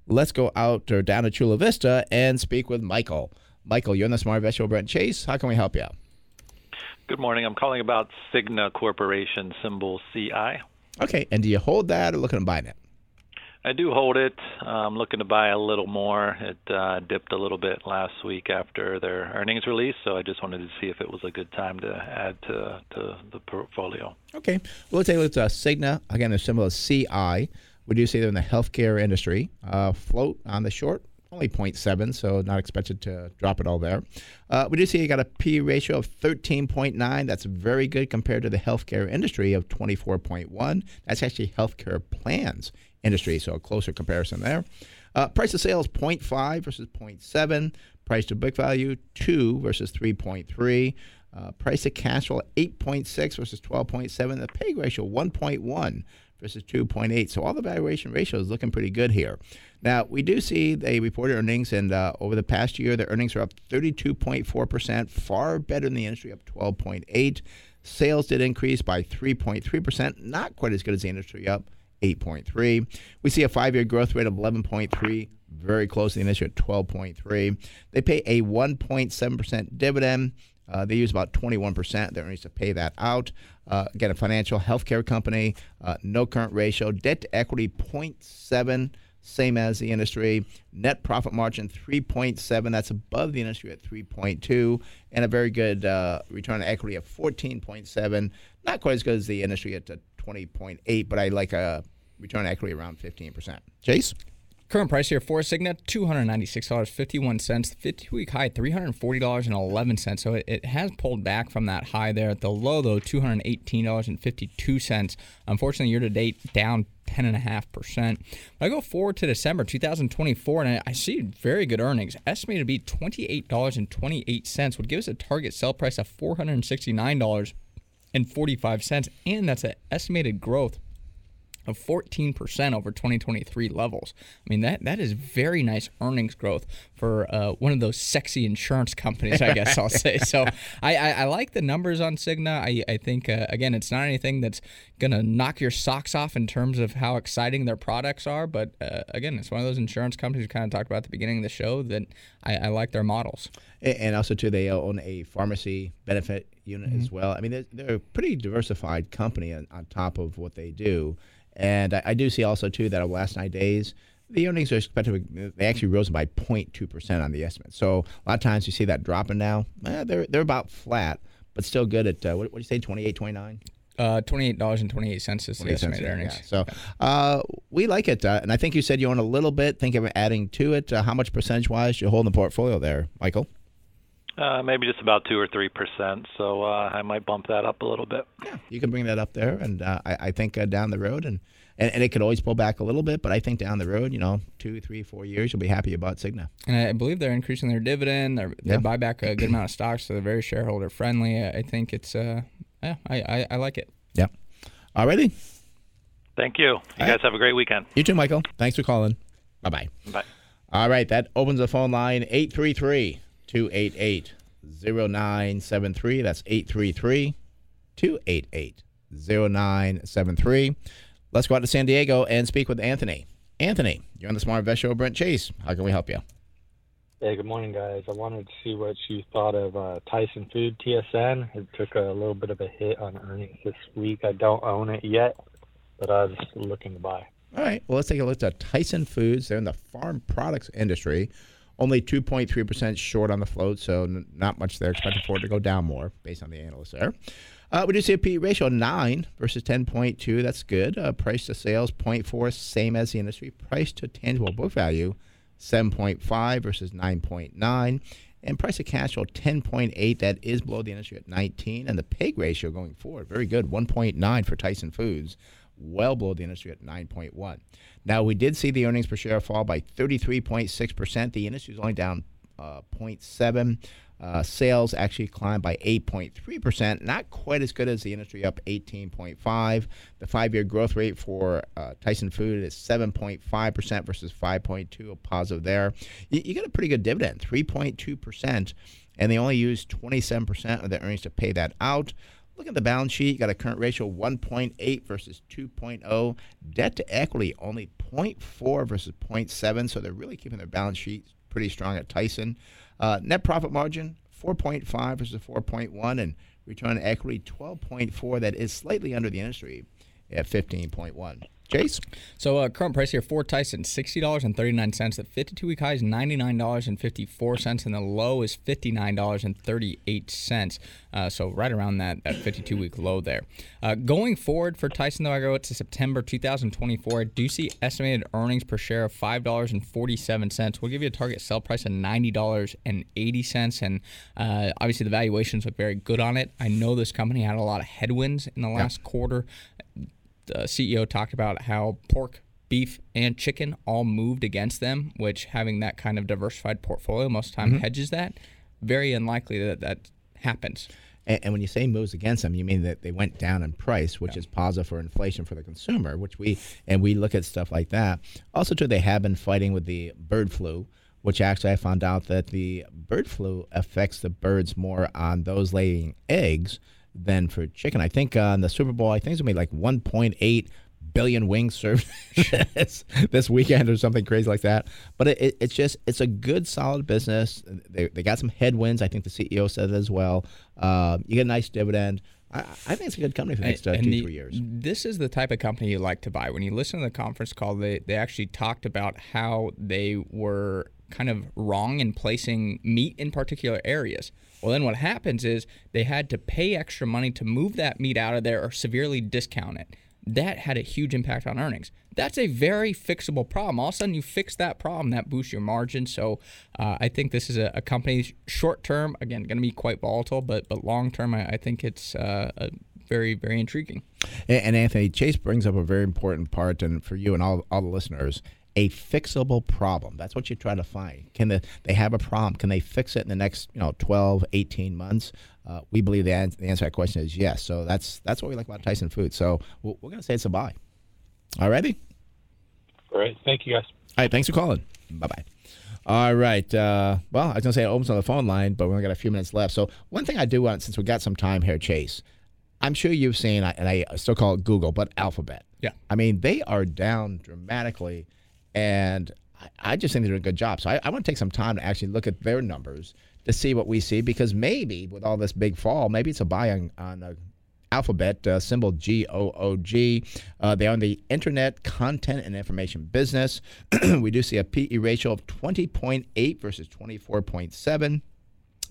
let's go out or down to Chula Vista and speak with Michael. Michael, you're in the Smart Vegetable Brent Chase. How can we help you? out? Good morning. I'm calling about Cigna Corporation, symbol CI. Okay. And do you hold that or looking at buying it? I do hold it. I'm looking to buy a little more. It uh, dipped a little bit last week after their earnings release, so I just wanted to see if it was a good time to add to, to the portfolio. Okay. Well, take a look at uh, Cigna. Again, the symbol is CI. We do see they're in the healthcare industry. Uh, float on the short, only 0.7, so not expected to drop it all there. Uh, we do see you got a P ratio of 13.9. That's very good compared to the healthcare industry of 24.1. That's actually healthcare plans industry, so a closer comparison there. Uh, price of sales 0.5 versus 0.7. Price to book value 2 versus 3.3. Uh, price to cash flow 8.6 versus 12.7. The PEG ratio 1.1 versus 2.8. So all the valuation ratios looking pretty good here. Now we do see they reported earnings, and uh, over the past year, their earnings are up 32.4 percent, far better than the industry, up 12.8. Sales did increase by 3.3 percent, not quite as good as the industry, up 8.3. We see a five-year growth rate of 11.3, very close to the industry at 12.3. They pay a 1.7 percent dividend. Uh, they use about 21% of their earnings to pay that out. Uh, again, a financial healthcare company, uh, no current ratio, debt to equity 0.7, same as the industry. Net profit margin 3.7, that's above the industry at 3.2, and a very good uh, return on equity of 14.7. Not quite as good as the industry at uh, 20.8, but I like a return equity around 15%. Chase? Current price here for Cigna, $296.51. 50 week high, $340.11. So it, it has pulled back from that high there. At the low, though, $218.52. Unfortunately, year to date, down 10.5%. I go forward to December 2024, and I, I see very good earnings. Estimated to be $28.28 would give us a target sell price of $469.45. And 45 cents and that's an estimated growth of 14% over 2023 levels. I mean, that that is very nice earnings growth for uh, one of those sexy insurance companies, I guess I'll say. So I, I, I, like the numbers on Cigna. I, I think, uh, again, it's not anything that's going to knock your socks off in terms of how exciting their products are. But uh, again, it's one of those insurance companies we kind of talked about at the beginning of the show that I, I like their models. And also, too, they own a pharmacy benefit unit mm-hmm. as well. I mean, they're, they're, a pretty diversified company on, on top of what they do. And I, I do see also too that over the last nine days, the earnings are expected to, they actually rose by 0.2% on the estimate. So a lot of times you see that dropping now. Eh, they're they're about flat, but still good at uh, what, what do you say 28 29? Uh, twenty-eight dollars and twenty-eight cents is the estimated earnings. Yeah. So uh, we like it, uh, and I think you said you own a little bit. Think of adding to it. Uh, how much percentage-wise you hold in the portfolio there, Michael? Uh, maybe just about two or three percent. So uh, I might bump that up a little bit. Yeah, you can bring that up there, and uh, I, I, think uh, down the road, and, and, and it could always pull back a little bit, but I think down the road, you know, two, three, four years, you'll be happy about Cigna. And I believe they're increasing their dividend. They're, they yeah. buy back a good amount of stocks, so they're very shareholder friendly. I think it's uh, yeah, I, I, I like it. Yeah. Alrighty. Thank you. You All guys right. have a great weekend. You too, Michael. Thanks for calling. Bye bye. Bye. All right, that opens the phone line 833 288 0973. That's 833 288 0973. Let's go out to San Diego and speak with Anthony. Anthony, you're on the Smart Invest Show. Brent Chase, how can we help you? Hey, good morning, guys. I wanted to see what you thought of uh, Tyson Food TSN. It took a little bit of a hit on earnings this week. I don't own it yet, but I was looking to buy. All right. Well, let's take a look at Tyson Foods. They're in the farm products industry. Only 2.3% short on the float, so n- not much there. Expected for it to go down more based on the analysts there. Uh, we do see a P ratio 9 versus 10.2. That's good. Uh, price to sales 0.4, same as the industry. Price to tangible book value 7.5 versus 9.9. And price to cash flow 10.8. That is below the industry at 19. And the PEG ratio going forward, very good 1.9 for Tyson Foods well below the industry at 9.1. Now, we did see the earnings per share fall by 33.6%. The industry is only down uh, 0.7. Uh, sales actually climbed by 8.3%, not quite as good as the industry, up 18.5. The five-year growth rate for uh, Tyson Food is 7.5% versus 5.2, a positive there. You, you get a pretty good dividend, 3.2%, and they only use 27% of the earnings to pay that out. Look at the balance sheet. You got a current ratio 1.8 versus 2.0. Debt to equity only 0.4 versus 0.7. So they're really keeping their balance sheet pretty strong at Tyson. Uh, net profit margin 4.5 versus 4.1, and return on equity 12.4. That is slightly under the industry at 15.1. Chase. So uh, current price here for Tyson sixty dollars and thirty nine cents. The fifty two week high is ninety nine dollars and fifty four cents, and the low is fifty nine dollars and thirty eight cents. Uh, so right around that that fifty two week low there. Uh, going forward for Tyson, though, I go to September two thousand twenty four. I do see estimated earnings per share of five dollars and forty seven cents. We'll give you a target sell price of ninety dollars and eighty cents, and uh, obviously the valuations look very good on it. I know this company had a lot of headwinds in the last quarter uh, CEO talked about how pork, beef, and chicken all moved against them, which having that kind of diversified portfolio most of the time mm-hmm. hedges that. Very unlikely that that happens. And, and, when you say moves against them, you mean that they went down in price, which yeah. is positive for inflation for the consumer. Which we and we look at stuff like that. Also, too, they have been fighting with the bird flu, which actually I found out that the bird flu affects the birds more on those laying eggs than for chicken. I think on uh, the Super Bowl, I think it's gonna be like 1.8 billion wings served this, this weekend or something crazy like that. But it, it, it's just it's a good solid business. They, they got some headwinds. I think the CEO said as well. Uh, you get a nice dividend. I, I, think it's a good company for the next uh, two, the, three years. This is the type of company you like to buy. When you listen to the conference call, they, they actually talked about how they were kind of wrong in placing meat in particular areas. Well, then what happens is they had to pay extra money to move that meat out of there or severely discount it. that had a huge impact on earnings. That's a very fixable problem. All of a sudden, you fix that problem, that boosts your margin. So uh, I think this is a, a company short term, again, going to be quite volatile, but but long term, I, I think it's uh, a very very intriguing. And, and Anthony Chase brings up a very important part, and for you and all all the listeners, a fixable problem. That's what you try to find. Can the, they have a problem? Can they fix it in the next you know 12, 18 months? Uh, we believe the, an- the answer to that question is yes. So that's that's what we like about Tyson Foods. So we're, we're going to say it's a buy. All righty. Great. Thank you, guys. All right. Thanks for calling. Bye bye. All right. Uh, well, I was going to say it opens on the phone line, but we only got a few minutes left. So one thing I do want, since we got some time here, Chase, I'm sure you've seen, and I still call it Google, but Alphabet. Yeah. I mean, they are down dramatically, and I, just think they're doing a good job. So I, I want to take some time to actually look at their numbers to see what we see, because maybe with all this big fall, maybe it's a buy on, on a Alphabet, uh, symbol G O O G. Uh, they own the internet content and information business. we do see a PE ratio of 20.8 versus 24.7.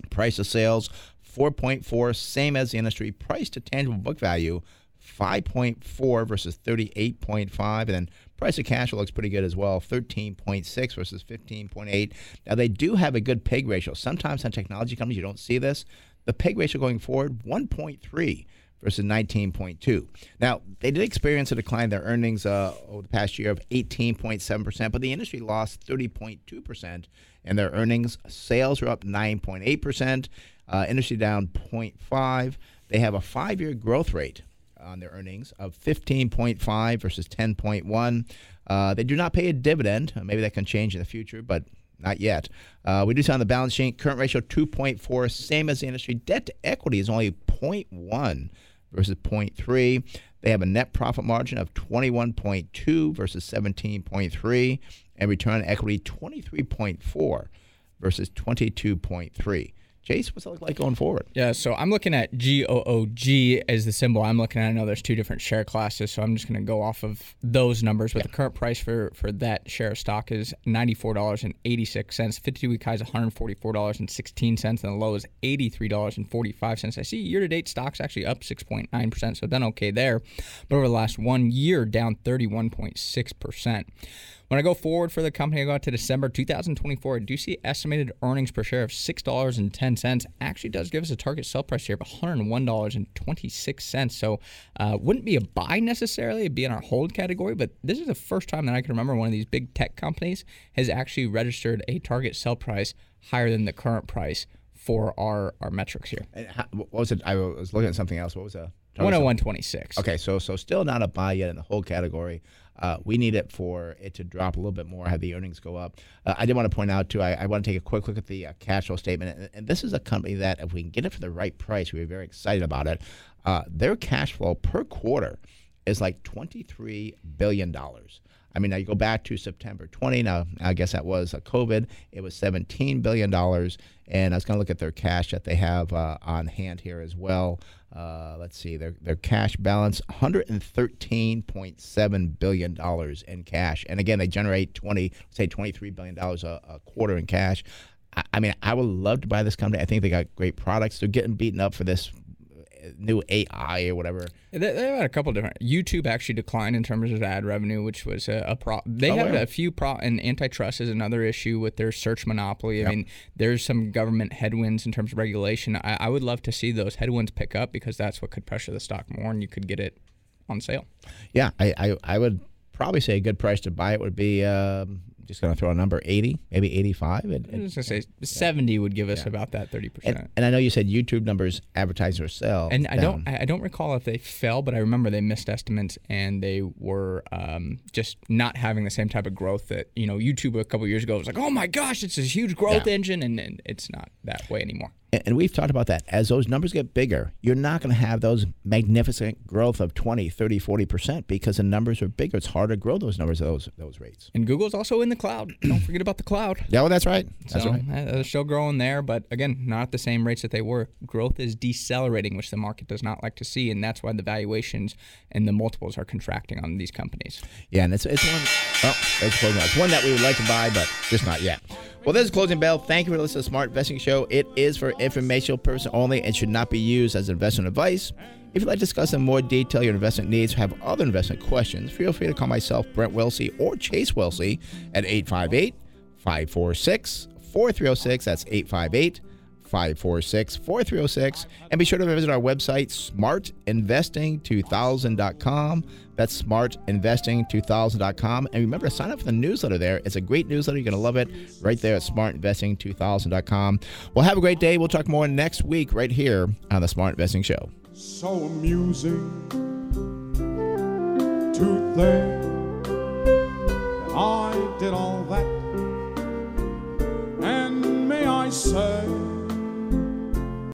Price of sales 4.4, same as the industry. Price to tangible book value 5.4 versus 38.5. And then price of cash looks pretty good as well 13.6 versus 15.8. Now, they do have a good PEG ratio. Sometimes on technology companies, you don't see this. The PEG ratio going forward 1.3 versus 19.2. Now, they did experience a decline in their earnings uh, over the past year of 18.7%, but the industry lost 30.2% in their earnings. Sales are up 9.8%, uh, industry down 0.5. They have a five-year growth rate on their earnings of 15.5 versus 10.1. Uh, they do not pay a dividend. Uh, Maybe that can change in the future, but not yet. Uh, we do see on the balance sheet current ratio 2.4, same as the industry. Debt to equity is only 0.1 versus 0.3. They have a net profit margin of 21.2 versus 17.3, and return on equity 23.4 versus 22.3. Chase, what's it look like going forward? Yeah, so I'm looking at GOOG as the symbol I'm looking at. I know there's two different share classes, so I'm just going to go off of those numbers. But the current price for, for that share of stock is $94.86. 52 week high is $144.16, and the low is $83.45. I see year to date stocks actually up 6.9%, so done okay there. But over the last one year, down 31.6%. When I go forward for the company, I go out to December 2024. I do see estimated earnings per share of $6.10. Actually, does give us a target sell price here of $101.26. So, uh, wouldn't be a buy necessarily, it'd be in our hold category. But this is the first time that I can remember one of these big tech companies has actually registered a target sell price higher than the current price for our, our metrics here. How, what was it? I was looking at something else. What was that? 101.26. Okay, so so still not a buy yet in the whole category. Uh, we need it for it to drop a little bit more, have the earnings go up. Uh, I did want to point out too. I, I want to take a quick look at the uh, cash flow statement, and, and this is a company that if we can get it for the right price, we're very excited about it. Uh, their cash flow per quarter is like twenty three billion dollars. I mean, now you go back to September 20. Now, I guess that was a COVID. It was 17 billion dollars, and I was going to look at their cash that they have uh, on hand here as well. Uh, let's see, their their cash balance 113.7 billion dollars in cash, and again, they generate 20, say 23 billion dollars a, a quarter in cash. I, I mean, I would love to buy this company. I think they got great products. They're getting beaten up for this new AI or whatever. They, they had a couple different. YouTube actually declined in terms of ad revenue, which was a, a pro. They Oh, have wow. a few pro. And antitrust is another issue with their search monopoly. I mean, there's some government headwinds in terms of regulation. I, I would love to see those headwinds pick up because that's what could pressure the stock more, and you could get it on sale. Yeah, I, I, I would probably say a good price to buy it would be um, just going to throw a number 80, maybe 85. And, I was gonna say 70 would give us about that 30 percent. and, and I know you said YouTube numbers advertise or sell. And I don't. I I don't recall if they fell, but I remember they missed estimates and they were um, just not having the same type of growth that you know YouTube a couple years ago was like, oh my gosh, it's this huge growth Yeah. engine, and, and it's not that way anymore. And, we've talked about that. As those numbers get bigger, you're not going to have those magnificent growth of 20, 30, 40% because the numbers are bigger. It's harder to grow those numbers at those, those rates. And Google's also in the cloud. don't forget about the cloud. Yeah, well, that's right. That's so right. uh, they're still growing there, but again, not at the same rates that they were. Growth is decelerating, which the market does not like to see, and that's why the valuations and the multiples are contracting on these companies. Yeah, and it's, it's one. Oh, there's a program. It's one that we would like to buy, but just not yet. Well, this is Closing Bell. Thank you for listening to the Smart Investing Show. It is for informational purposes only and should not be used as investment advice. If you'd like to discuss in more detail your investment needs or have other investment questions, feel free to call myself, Brent Wilsey, or Chase Wilsey at 858 546 4306. That's 858 546 4306. And be sure to visit our website, smartinvesting2000.com. That's smartinvesting2000.com. And remember to sign up for the newsletter there. It's a great newsletter. You're going to love it right there at smartinvesting2000.com. Well, have a great day. We'll talk more next week right here on the Smart Investing Show. So amusing to think I did all that. And may I say,